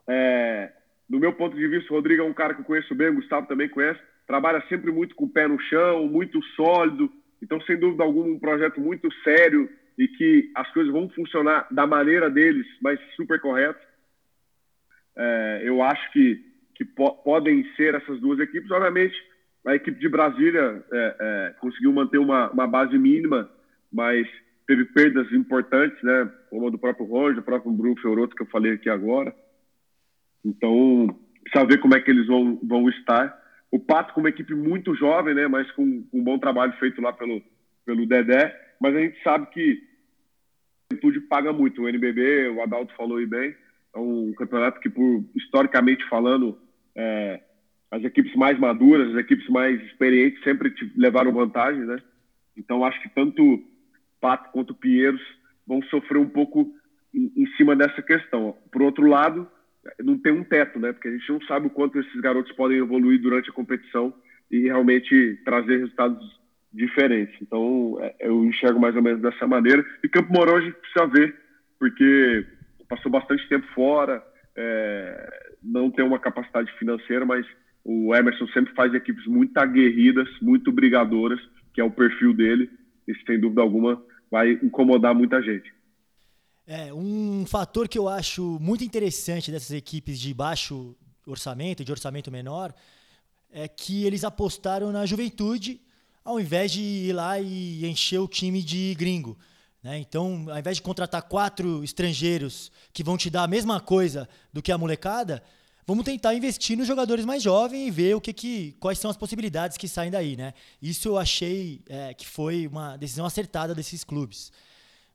é, do meu ponto de vista, o Rodrigo é um cara que eu conheço bem, o Gustavo também conhece trabalha sempre muito com o pé no chão, muito sólido. Então, sem dúvida alguma, um projeto muito sério e que as coisas vão funcionar da maneira deles, mas super correto. É, eu acho que, que po podem ser essas duas equipes. Obviamente, a equipe de Brasília é, é, conseguiu manter uma, uma, base mínima, mas teve perdas importantes, né? Como a do próprio Roger, do próprio Bruno Feoroto, que eu falei aqui agora. Então, ver como é que eles vão, vão estar o Pato com uma equipe muito jovem, né, mas com, com um bom trabalho feito lá pelo, pelo Dedé, mas a gente sabe que a juventude paga muito. O NBB, o Adalto falou aí bem, é um campeonato que, por historicamente falando, é, as equipes mais maduras, as equipes mais experientes sempre levaram vantagem, né? Então acho que tanto Pato quanto Pinheiros vão sofrer um pouco em, em cima dessa questão. Por outro lado, não tem um teto, né? Porque a gente não sabe o quanto esses garotos podem evoluir durante a competição e realmente trazer resultados diferentes. Então, é, eu enxergo mais ou menos dessa maneira. E Campo Mourão a gente precisa ver, porque passou bastante tempo fora, é, não tem uma capacidade financeira, mas o Emerson sempre faz equipes muito aguerridas, muito brigadoras, que é o perfil dele, e sem dúvida alguma vai incomodar muita gente. É, um fator que eu acho muito interessante dessas equipes de baixo orçamento, de orçamento menor, é que eles apostaram na juventude ao invés de ir lá e encher o time de gringo. Né? Então, ao invés de contratar quatro estrangeiros que vão te dar a mesma coisa do que a molecada, vamos tentar investir nos jogadores mais jovens e ver o que, que quais são as possibilidades que saem daí. Né? Isso eu achei é, que foi uma decisão acertada desses clubes.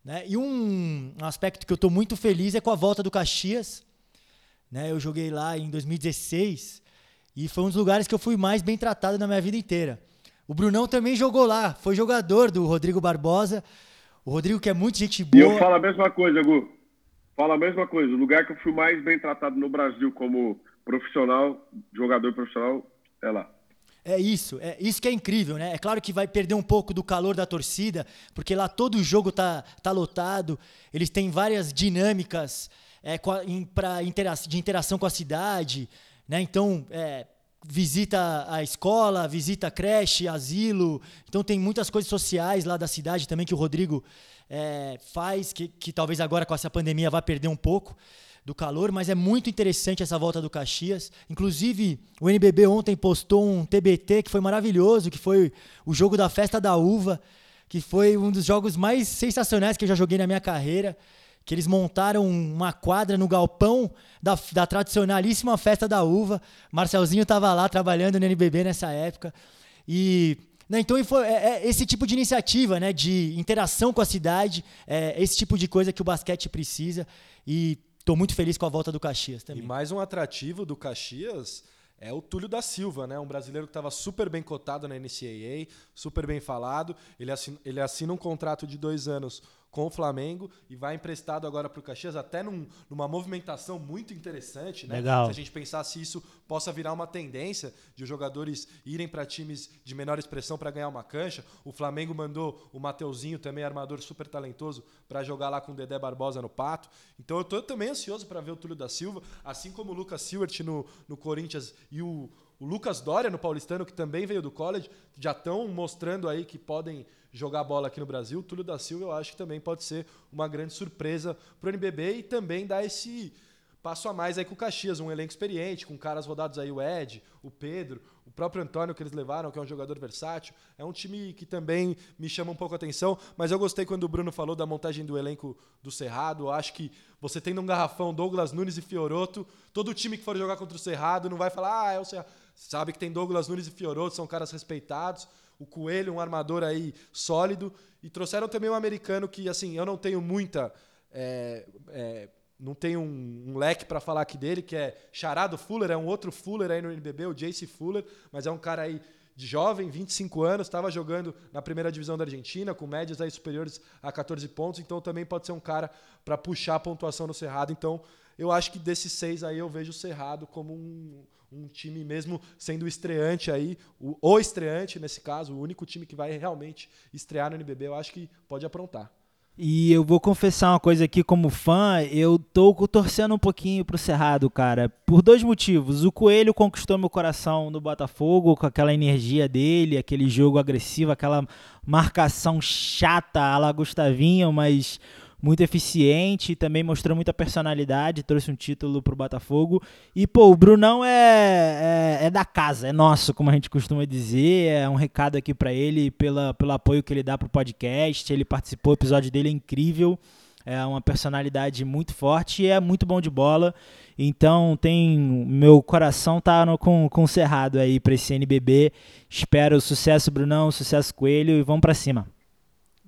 Né? E um aspecto que eu estou muito feliz é com a volta do Caxias. Né? Eu joguei lá em 2016 e foi um dos lugares que eu fui mais bem tratado na minha vida inteira. O Brunão também jogou lá, foi jogador do Rodrigo Barbosa. O Rodrigo, que é muito gente boa. E eu falo a mesma coisa, Gu. Fala a mesma coisa. O lugar que eu fui mais bem tratado no Brasil como profissional, jogador profissional, é lá. É isso, é isso que é incrível, né? É claro que vai perder um pouco do calor da torcida, porque lá todo o jogo tá, tá lotado, eles têm várias dinâmicas é, pra de interação com a cidade, né? Então, é, visita a escola, visita a creche, asilo, então tem muitas coisas sociais lá da cidade também que o Rodrigo é, faz, que, que talvez agora com essa pandemia vá perder um pouco do calor, mas é muito interessante essa volta do Caxias. Inclusive, o NBB ontem postou um TBT que foi maravilhoso, que foi o jogo da Festa da Uva, que foi um dos jogos mais sensacionais que eu já joguei na minha carreira. Que eles montaram uma quadra no galpão da, da tradicionalíssima Festa da Uva. Marcelzinho estava lá trabalhando no NBB nessa época. E né, então é, é, esse tipo de iniciativa, né, de interação com a cidade, é esse tipo de coisa que o basquete precisa. E Estou muito feliz com a volta do Caxias também. E mais um atrativo do Caxias é o Túlio da Silva, né? Um brasileiro que estava super bem cotado na NCAA, super bem falado. Ele assina, ele assina um contrato de dois anos com o Flamengo e vai emprestado agora para o Caxias, até num, numa movimentação muito interessante, né? Legal. Se a gente pensar se isso possa virar uma tendência de os jogadores irem para times de menor expressão para ganhar uma cancha. O Flamengo mandou o Mateuzinho, também armador super talentoso, para jogar lá com o Dedé Barbosa no Pato. Então eu estou também ansioso para ver o Túlio da Silva, assim como o Lucas Silvert no, no Corinthians e o, o Lucas Dória no Paulistano, que também veio do college, já estão mostrando aí que podem jogar bola aqui no Brasil. O Túlio da Silva eu acho que também pode ser uma grande surpresa para o NBB e também dar esse passo a mais aí com o Caxias, um elenco experiente, com caras rodados aí, o Ed, o Pedro, o próprio Antônio que eles levaram, que é um jogador versátil. É um time que também me chama um pouco a atenção, mas eu gostei quando o Bruno falou da montagem do elenco do Cerrado. Eu acho que você tendo um garrafão Douglas Nunes e Fioroto, todo time que for jogar contra o Cerrado não vai falar, ah, é o Cerrado. Sabe que tem Douglas Nunes e Fioroto, são caras respeitados o Coelho, um armador aí sólido. E trouxeram também um americano que, assim, eu não tenho muita. É, é, não tenho um, um leque para falar aqui dele, que é Charado Fuller, é um outro Fuller aí no NBB, o Jace Fuller, mas é um cara aí de jovem, 25 anos, estava jogando na primeira divisão da Argentina, com médias aí superiores a 14 pontos, então também pode ser um cara para puxar a pontuação no Cerrado. Então, eu acho que desses seis aí eu vejo o Cerrado como um, um time mesmo sendo estreante aí, o, o estreante nesse caso, o único time que vai realmente estrear no NBB, eu acho que pode aprontar. E eu vou confessar uma coisa aqui como fã, eu tô torcendo um pouquinho pro Cerrado, cara, por dois motivos. O Coelho conquistou meu coração no Botafogo com aquela energia dele, aquele jogo agressivo, aquela marcação chata a la Gustavinho, mas muito eficiente, também mostrou muita personalidade, trouxe um título pro Botafogo. E, pô, o Brunão é, é, é da casa, é nosso, como a gente costuma dizer. É um recado aqui para ele pela, pelo apoio que ele dá pro podcast. Ele participou, o episódio dele é incrível. É uma personalidade muito forte e é muito bom de bola. Então tem meu coração tá no, com, com cerrado aí para esse NBB. Espero sucesso Brunão, sucesso Coelho e vamos para cima.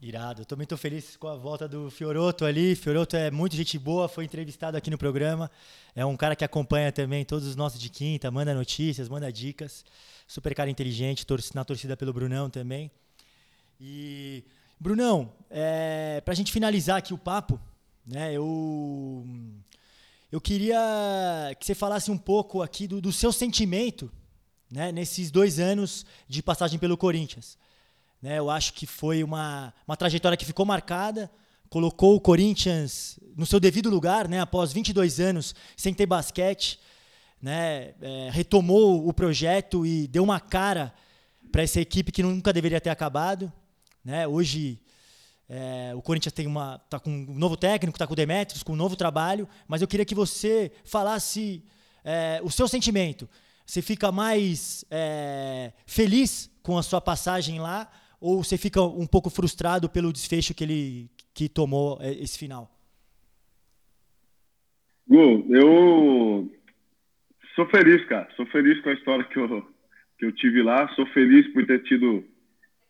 Irado. Eu também estou feliz com a volta do Fioroto ali. Fioroto é muito gente boa, foi entrevistado aqui no programa. É um cara que acompanha também todos os nossos de quinta, manda notícias, manda dicas. Super cara inteligente, na torcida pelo Brunão também. E, Brunão, é, para a gente finalizar aqui o papo, né, eu, eu queria que você falasse um pouco aqui do, do seu sentimento né, nesses dois anos de passagem pelo Corinthians. Né? Eu acho que foi uma, uma trajetória que ficou marcada, colocou o Corinthians no seu devido lugar, né? após 22 anos sem ter basquete, né? É, retomou o projeto e deu uma cara para essa equipe que nunca deveria ter acabado. Né? Hoje é, o Corinthians tem uma tá com um novo técnico, está com o Demetrios, com um novo trabalho, mas eu queria que você falasse é, o seu sentimento. Você fica mais é, feliz com a sua passagem lá ou você fica um pouco frustrado pelo desfecho que ele que tomou é, esse final? Gu, eu sou feliz, cara. Sou feliz com a história que eu, que eu tive lá. Sou feliz por ter tido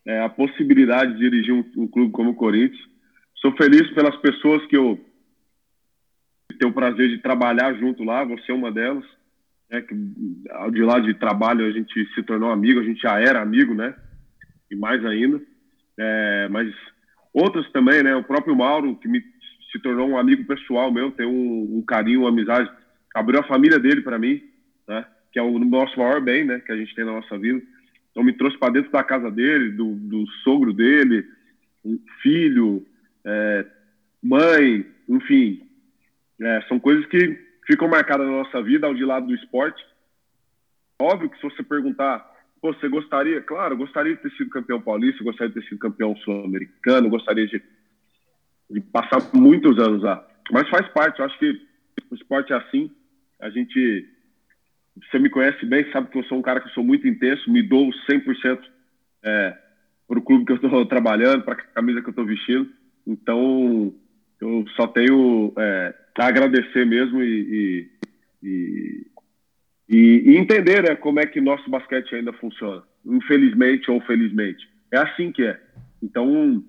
é, a possibilidade de dirigir um, um, clube como o Corinthians. Sou feliz pelas pessoas que eu tenho o prazer de trabalhar junto lá. Você é uma delas. Né, que, de lá de trabalho a gente se tornou amigo, a gente já era amigo, né? E mais ainda. É, mas outras também, né? O próprio Mauro, que me, se tornou um amigo pessoal meu, tem um, um carinho, uma amizade, abriu a família dele para mim, né? Que é o nosso maior bem, né? Que a gente tem na nossa vida. Então me trouxe para dentro da casa dele, do, do sogro dele, filho, é, mãe, enfim. É, são coisas que ficam marcadas na nossa vida ao de lado do esporte. Óbvio que se você perguntar você gostaria? Claro, gostaria de ter sido campeão paulista, gostaria de ter sido campeão sul-americano, gostaria de, de passar muitos anos lá. Mas faz parte, eu acho que o esporte é assim. A gente. Você me conhece bem, sabe que eu sou um cara que sou muito intenso, me dou 100% é, para o clube que eu estou trabalhando, para a camisa que eu estou vestindo. Então, eu só tenho é, a agradecer mesmo e, e, e e, e entender né, como é que nosso basquete ainda funciona, infelizmente ou felizmente. É assim que é. Então,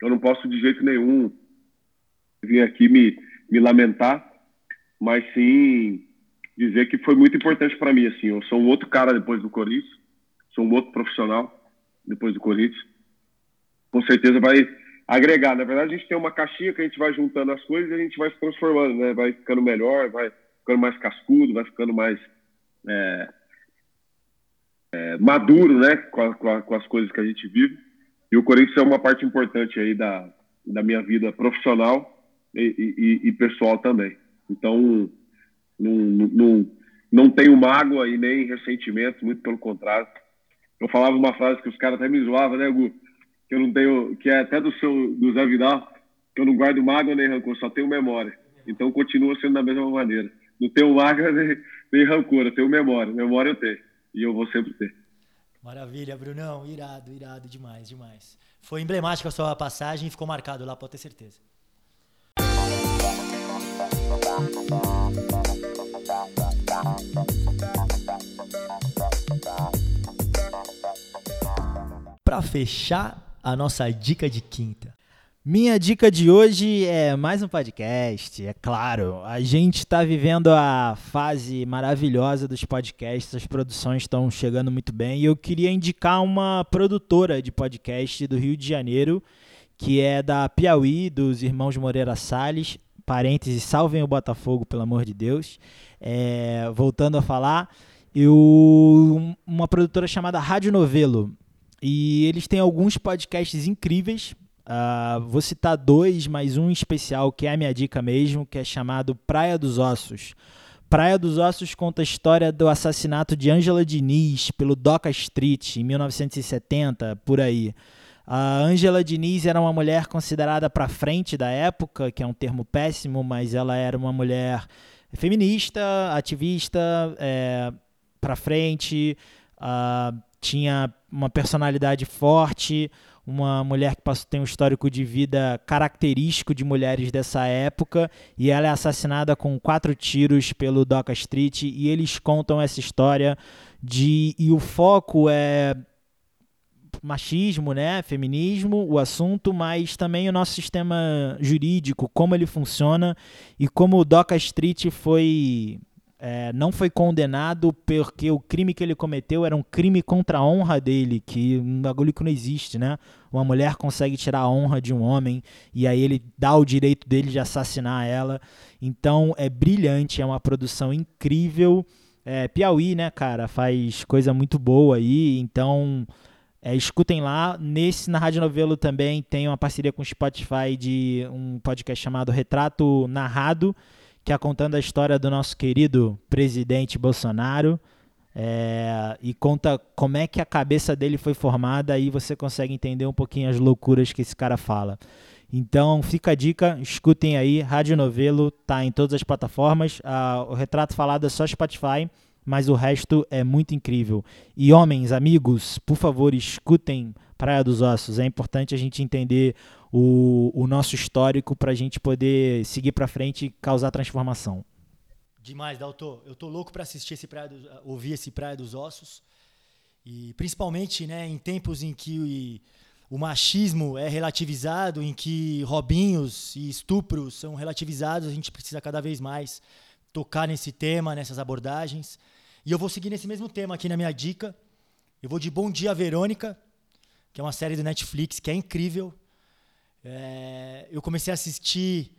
eu não posso de jeito nenhum vir aqui me, me lamentar, mas sim dizer que foi muito importante para mim. Assim, eu sou um outro cara depois do Corinthians, sou um outro profissional depois do Corinthians. Com certeza vai agregar. Na verdade, a gente tem uma caixinha que a gente vai juntando as coisas e a gente vai se transformando, né? Vai ficando melhor, vai ficando mais cascudo, vai ficando mais é, é, maduro, né? Com, a, com, a, com, as coisas que a gente vive. E o Corinthians é uma parte importante aí da, da minha vida profissional e, e, e pessoal também. Então, não, não, não tenho mágoa e nem ressentimento, muito pelo contrário. Eu falava uma frase que os caras até me zoavam, né, Gu? Que eu não tenho, que é até do seu do Zé Vidal, que eu não guardo mágoa nem rancor, só tenho memória. Então continua sendo da mesma maneira. Não tenho mágoa nem, nem rancor, eu tenho memória. Memória eu tenho. E eu vou sempre ter. Maravilha, Brunão. Irado, irado demais, demais. Foi emblemática a sua passagem e ficou marcado lá, pode ter certeza. Para fechar a nossa dica de quinta. Minha dica de hoje é mais um podcast, é claro. A gente está vivendo a fase maravilhosa dos podcasts, as produções estão chegando muito bem e eu queria indicar uma produtora de podcast do Rio de Janeiro, que é da Piauí, dos irmãos Moreira Salles. Parênteses, salvem o Botafogo, pelo amor de Deus. É, voltando a falar, eu, uma produtora chamada Rádio Novelo. E eles têm alguns podcasts incríveis Uh, vou citar dois, mas um especial que é a minha dica mesmo, que é chamado Praia dos Ossos. Praia dos Ossos conta a história do assassinato de Angela Diniz pelo Doca Street em 1970, por aí. A Angela Diniz era uma mulher considerada para frente da época, que é um termo péssimo, mas ela era uma mulher feminista, ativista, é, para frente, uh, tinha uma personalidade forte, uma mulher que passou, tem um histórico de vida característico de mulheres dessa época, e ela é assassinada com quatro tiros pelo Doca Street, e eles contam essa história de. E o foco é machismo, né, feminismo, o assunto, mas também o nosso sistema jurídico, como ele funciona e como o Doca Street foi é, não foi condenado porque o crime que ele cometeu era um crime contra a honra dele, que um bagulho que não existe, né? Uma mulher consegue tirar a honra de um homem e aí ele dá o direito dele de assassinar ela. Então é brilhante, é uma produção incrível. É, Piauí, né, cara, faz coisa muito boa aí, então é, escutem lá. Nesse, na Rádio Novelo também tem uma parceria com o Spotify de um podcast chamado Retrato Narrado que é contando a história do nosso querido presidente Bolsonaro. É, e conta como é que a cabeça dele foi formada, aí você consegue entender um pouquinho as loucuras que esse cara fala. Então fica a dica, escutem aí, Rádio Novelo tá em todas as plataformas, o retrato falado é só Spotify, mas o resto é muito incrível. E homens, amigos, por favor, escutem Praia dos Ossos, é importante a gente entender o, o nosso histórico para a gente poder seguir para frente e causar transformação. Demais, Dalton. Eu tô louco para assistir esse Praia ouvir esse Praia dos Ossos. E principalmente, né, em tempos em que o machismo é relativizado, em que robinhos e estupros são relativizados, a gente precisa cada vez mais tocar nesse tema, nessas abordagens. E eu vou seguir nesse mesmo tema aqui na minha dica. Eu vou de Bom Dia Verônica, que é uma série do Netflix que é incrível. É, eu comecei a assistir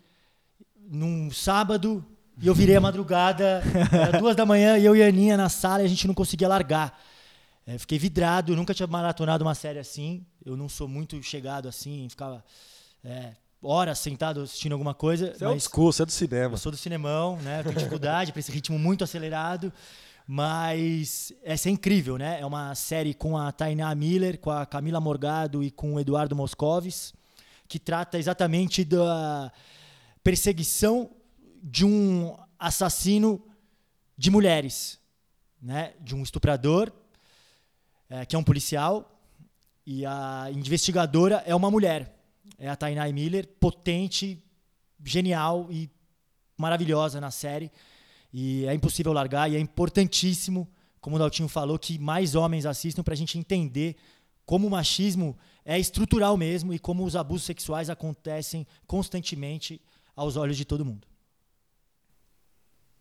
num sábado e eu virei a madrugada, era duas da manhã, e eu e a Aninha na sala e a gente não conseguia largar. É, fiquei vidrado, eu nunca tinha maratonado uma série assim. Eu não sou muito chegado assim, ficava é, horas sentado assistindo alguma coisa. Você é é school, você é do cinema. Eu sou do cinemão, né? tenho dificuldade para esse ritmo muito acelerado. Mas essa é incrível, né? É uma série com a Tainá Miller, com a Camila Morgado e com o Eduardo Moscovis que trata exatamente da perseguição de um assassino de mulheres, né? de um estuprador, é, que é um policial, e a investigadora é uma mulher. É a Tainai Miller, potente, genial e maravilhosa na série. E é impossível largar e é importantíssimo, como o Daltinho falou, que mais homens assistam para a gente entender como o machismo é estrutural mesmo e como os abusos sexuais acontecem constantemente aos olhos de todo mundo.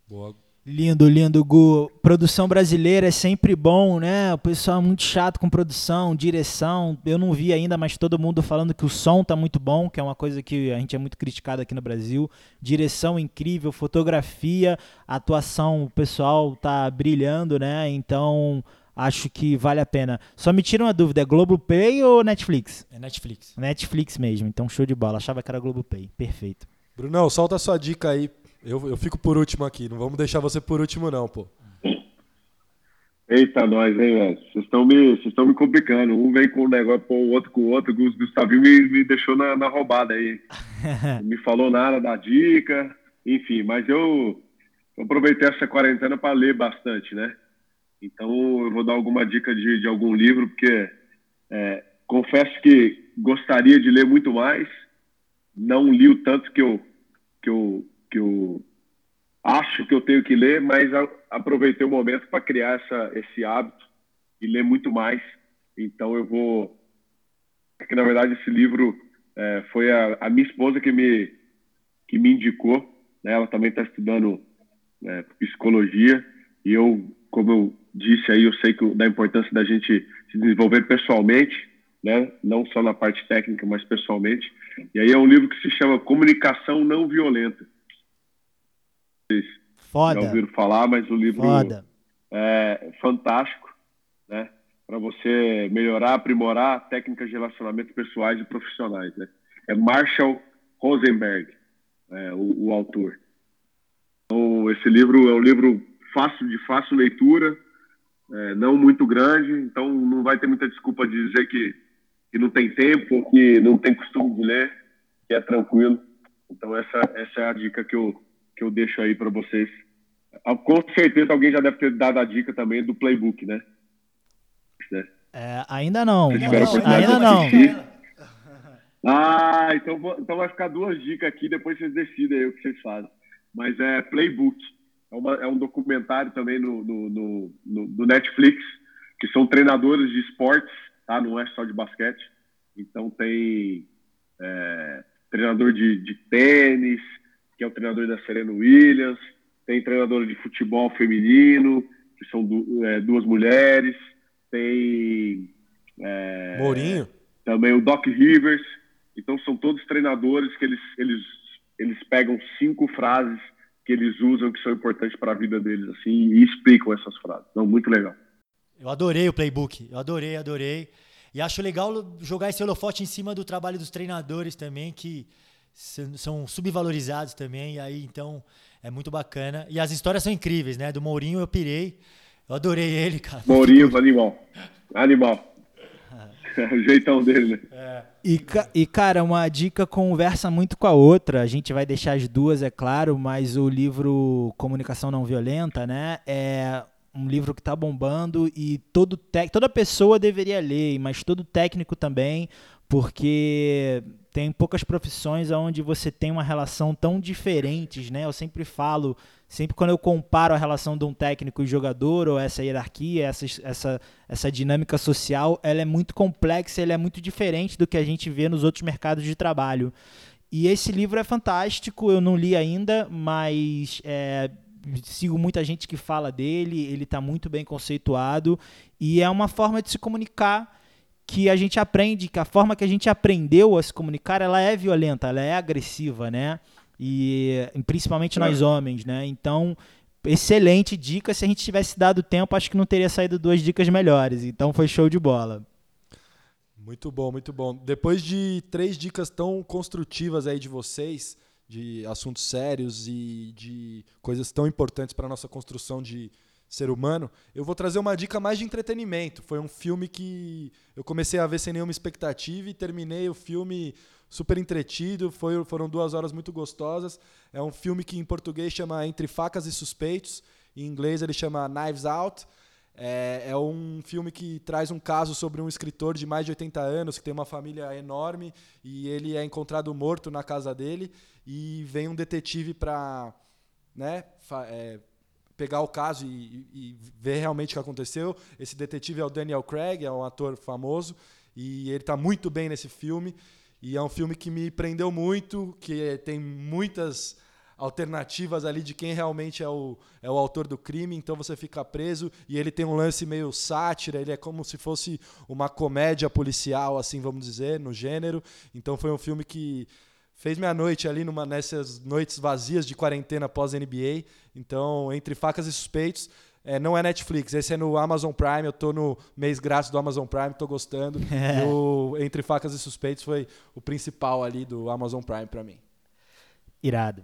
Boa. Lindo, lindo, Gu. Produção brasileira é sempre bom, né? O pessoal é muito chato com produção, direção. Eu não vi ainda, mas todo mundo falando que o som tá muito bom, que é uma coisa que a gente é muito criticado aqui no Brasil. Direção incrível, fotografia, atuação, o pessoal tá brilhando, né? Então, acho que vale a pena. Só me tira uma dúvida, é Globoplay ou Netflix? É Netflix. Netflix mesmo, então show de bola. Achava que era Globoplay. Perfeito. Brunão, solta a sua dica aí eu, eu fico por último aqui. Não vamos deixar você por último, não, pô. Eita, nós, hein, velho? Vocês estão me, me complicando. Um vem com um negócio, pô, o outro com o outro. O Gustavinho me, me deixou na, na roubada aí. Não me falou nada da dica. Enfim, mas eu, eu aproveitei essa quarentena para ler bastante, né? Então eu vou dar alguma dica de, de algum livro, porque é, confesso que gostaria de ler muito mais. Não li o tanto que eu, que eu que eu acho que eu tenho que ler, mas aproveitei o momento para criar essa, esse hábito e ler muito mais. Então eu vou. É que na verdade esse livro é, foi a, a, minha esposa que me, que me indicou. Né? Ela também está estudando é, psicologia e eu, como eu disse aí, eu sei que, da importância da gente se desenvolver pessoalmente, né? não só na parte técnica, mas pessoalmente. E aí é um livro que se chama Comunicação Não Violenta Foda. já ouviram falar, mas o livro Foda. é fantástico, né? Para você melhorar, aprimorar técnicas de relacionamento pessoais e profissionais, né? É Marshall Rosenberg, é, o, o, autor. Então, esse livro é um livro fácil de fácil leitura, é, não muito grande, então não vai ter muita desculpa de dizer que, que não tem tempo, que não tem costume de ler, que é tranquilo. Então essa, essa é a dica que eu, que eu deixo aí para vocês. Ah, com certeza alguém já deve ter dado a dica também do playbook, né? né? É, ainda não. ainda não. Ah, então, vou, então vai ficar duas dicas aqui, depois vocês decidem aí o que vocês fazem. Mas é Playbook. É, uma, é um documentário também no, no, no, no, Netflix, que são treinadores de esportes, tá? Não é só de basquete. Então tem é, treinador de, de tênis, que é o treinador da Serena Williams, tem treinador de futebol feminino, que são du é, duas mulheres, tem é, Mourinho, também o Doc Rivers. Então são todos treinadores que eles, eles, eles pegam cinco frases que eles usam que são importantes para a vida deles assim e explicam essas frases. Então muito legal. Eu adorei o playbook, eu adorei, adorei. E acho legal jogar esse holofote em cima do trabalho dos treinadores também, que são subvalorizados também, e aí então é muito bacana. E as histórias são incríveis, né? Do Mourinho eu pirei, eu adorei ele, cara. Mourinho, animal. Animal. o jeitão dele, né? É. E, e, cara, uma dica conversa muito com a outra. A gente vai deixar as duas, é claro, mas o livro Comunicação Não Violenta, né? É um livro que está bombando e todo toda pessoa deveria ler, mas todo técnico também, porque tem poucas profissões onde você tem uma relação tão diferentes, né? Eu sempre falo, sempre quando eu comparo a relação de um técnico e jogador, ou essa hierarquia, essa, essa, essa dinâmica social, ela é muito complexa, ela é muito diferente do que a gente vê nos outros mercados de trabalho. E esse livro é fantástico, eu não li ainda, mas é, sigo muita gente que fala dele, ele está muito bem conceituado, e é uma forma de se comunicar que a gente aprende, que a forma que a gente aprendeu a se comunicar, ela é violenta, ela é agressiva, né? E principalmente nós é. homens, né? Então, excelente dica. Se a gente tivesse dado tempo, acho que não teria saído duas dicas melhores. Então, foi show de bola. Muito bom, muito bom. Depois de três dicas tão construtivas aí de vocês, de assuntos sérios e de coisas tão importantes para a nossa construção de ser humano, eu vou trazer uma dica mais de entretenimento. Foi um filme que eu comecei a ver sem nenhuma expectativa e terminei o filme super entretido. Foi, foram duas horas muito gostosas. É um filme que em português chama Entre Facas e Suspeitos, em inglês ele chama Knives Out. É, é, um filme que traz um caso sobre um escritor de mais de 80 anos que tem uma família enorme e ele é encontrado morto na casa dele e vem um detetive para né, é, pegar o caso e, e, ver realmente o que aconteceu. Esse detetive é o Daniel Craig, é um ator famoso e ele está muito bem nesse filme. E é um filme que me prendeu muito, que tem muitas alternativas ali de quem realmente é o, é o autor do crime, então você fica preso e ele tem um lance meio sátira, ele é como se fosse uma comédia policial, assim vamos dizer, no gênero. Então foi um filme que fez minha noite ali numa nessas noites vazias de quarentena pós NBA. Então, entre facas e suspeitos, é, não é Netflix, esse é no Amazon Prime. Eu tô no mês grátis do Amazon Prime, tô gostando. É. O Entre Facas e Suspeitos foi o principal ali do Amazon Prime para mim. Irado.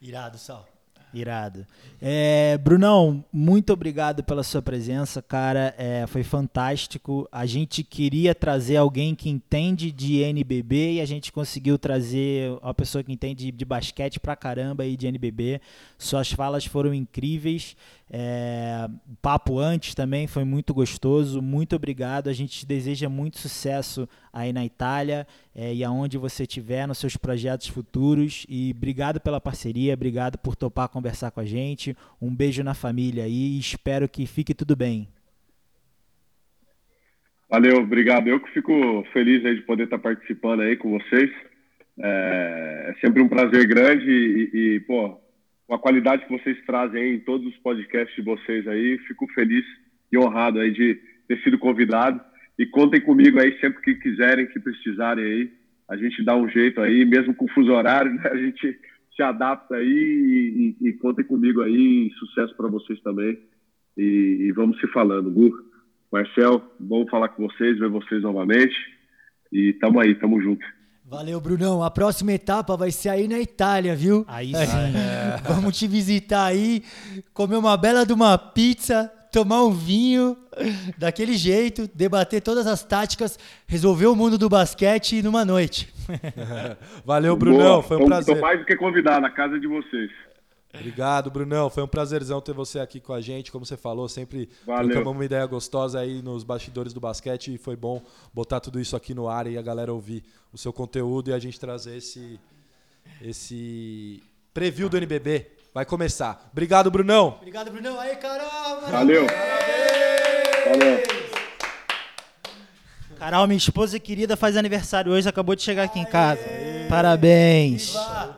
Irado, Sal. Irado. É, Brunão, muito obrigado pela sua presença, cara. É, foi fantástico. A gente queria trazer alguém que entende de NBB e a gente conseguiu trazer uma pessoa que entende de basquete pra caramba e de NBB. Suas falas foram incríveis. É, papo antes também foi muito gostoso. Muito obrigado. A gente te deseja muito sucesso aí na Itália é, e aonde você estiver nos seus projetos futuros. E obrigado pela parceria, obrigado por topar conversar com a gente. Um beijo na família aí e espero que fique tudo bem. Valeu, obrigado. Eu que fico feliz aí de poder estar participando aí com vocês. É, é sempre um prazer grande e, e pô, com a qualidade que vocês trazem em todos os podcasts de vocês aí, fico feliz e honrado aí de ter sido convidado. E contem comigo aí sempre que quiserem, que precisarem aí. A gente dá um jeito aí, mesmo com fuso horário, né? a gente se adapta aí e, e, e contem comigo aí. Sucesso para vocês também. E, e, vamos se falando, Gu. Marcel, bom falar com vocês, ver vocês novamente. E tamo aí, tamo junto. Valeu, Brunão. A próxima etapa vai ser aí na Itália, viu? Aí sim. É. Vamos te visitar aí, comer uma bela de uma pizza, tomar um vinho, daquele jeito, debater todas as táticas, resolver o mundo do basquete numa noite. Valeu, Brunão. Boa. Foi um prazer. Estou mais do que convidar na casa de vocês. Obrigado, Brunão. Foi um prazerzão ter você aqui com a gente. Como você falou, sempre trocamos uma ideia gostosa aí nos bastidores do basquete e foi bom botar tudo isso aqui no ar e a galera ouvir o seu conteúdo e a gente trazer esse, esse preview do NBB. Vai começar. Obrigado, Brunão. Obrigado, Brunão. Aí, Carol. Valeu. Valeu. Carol, minha esposa querida, faz aniversário hoje, acabou de chegar aqui em casa. Parabéns. Viva.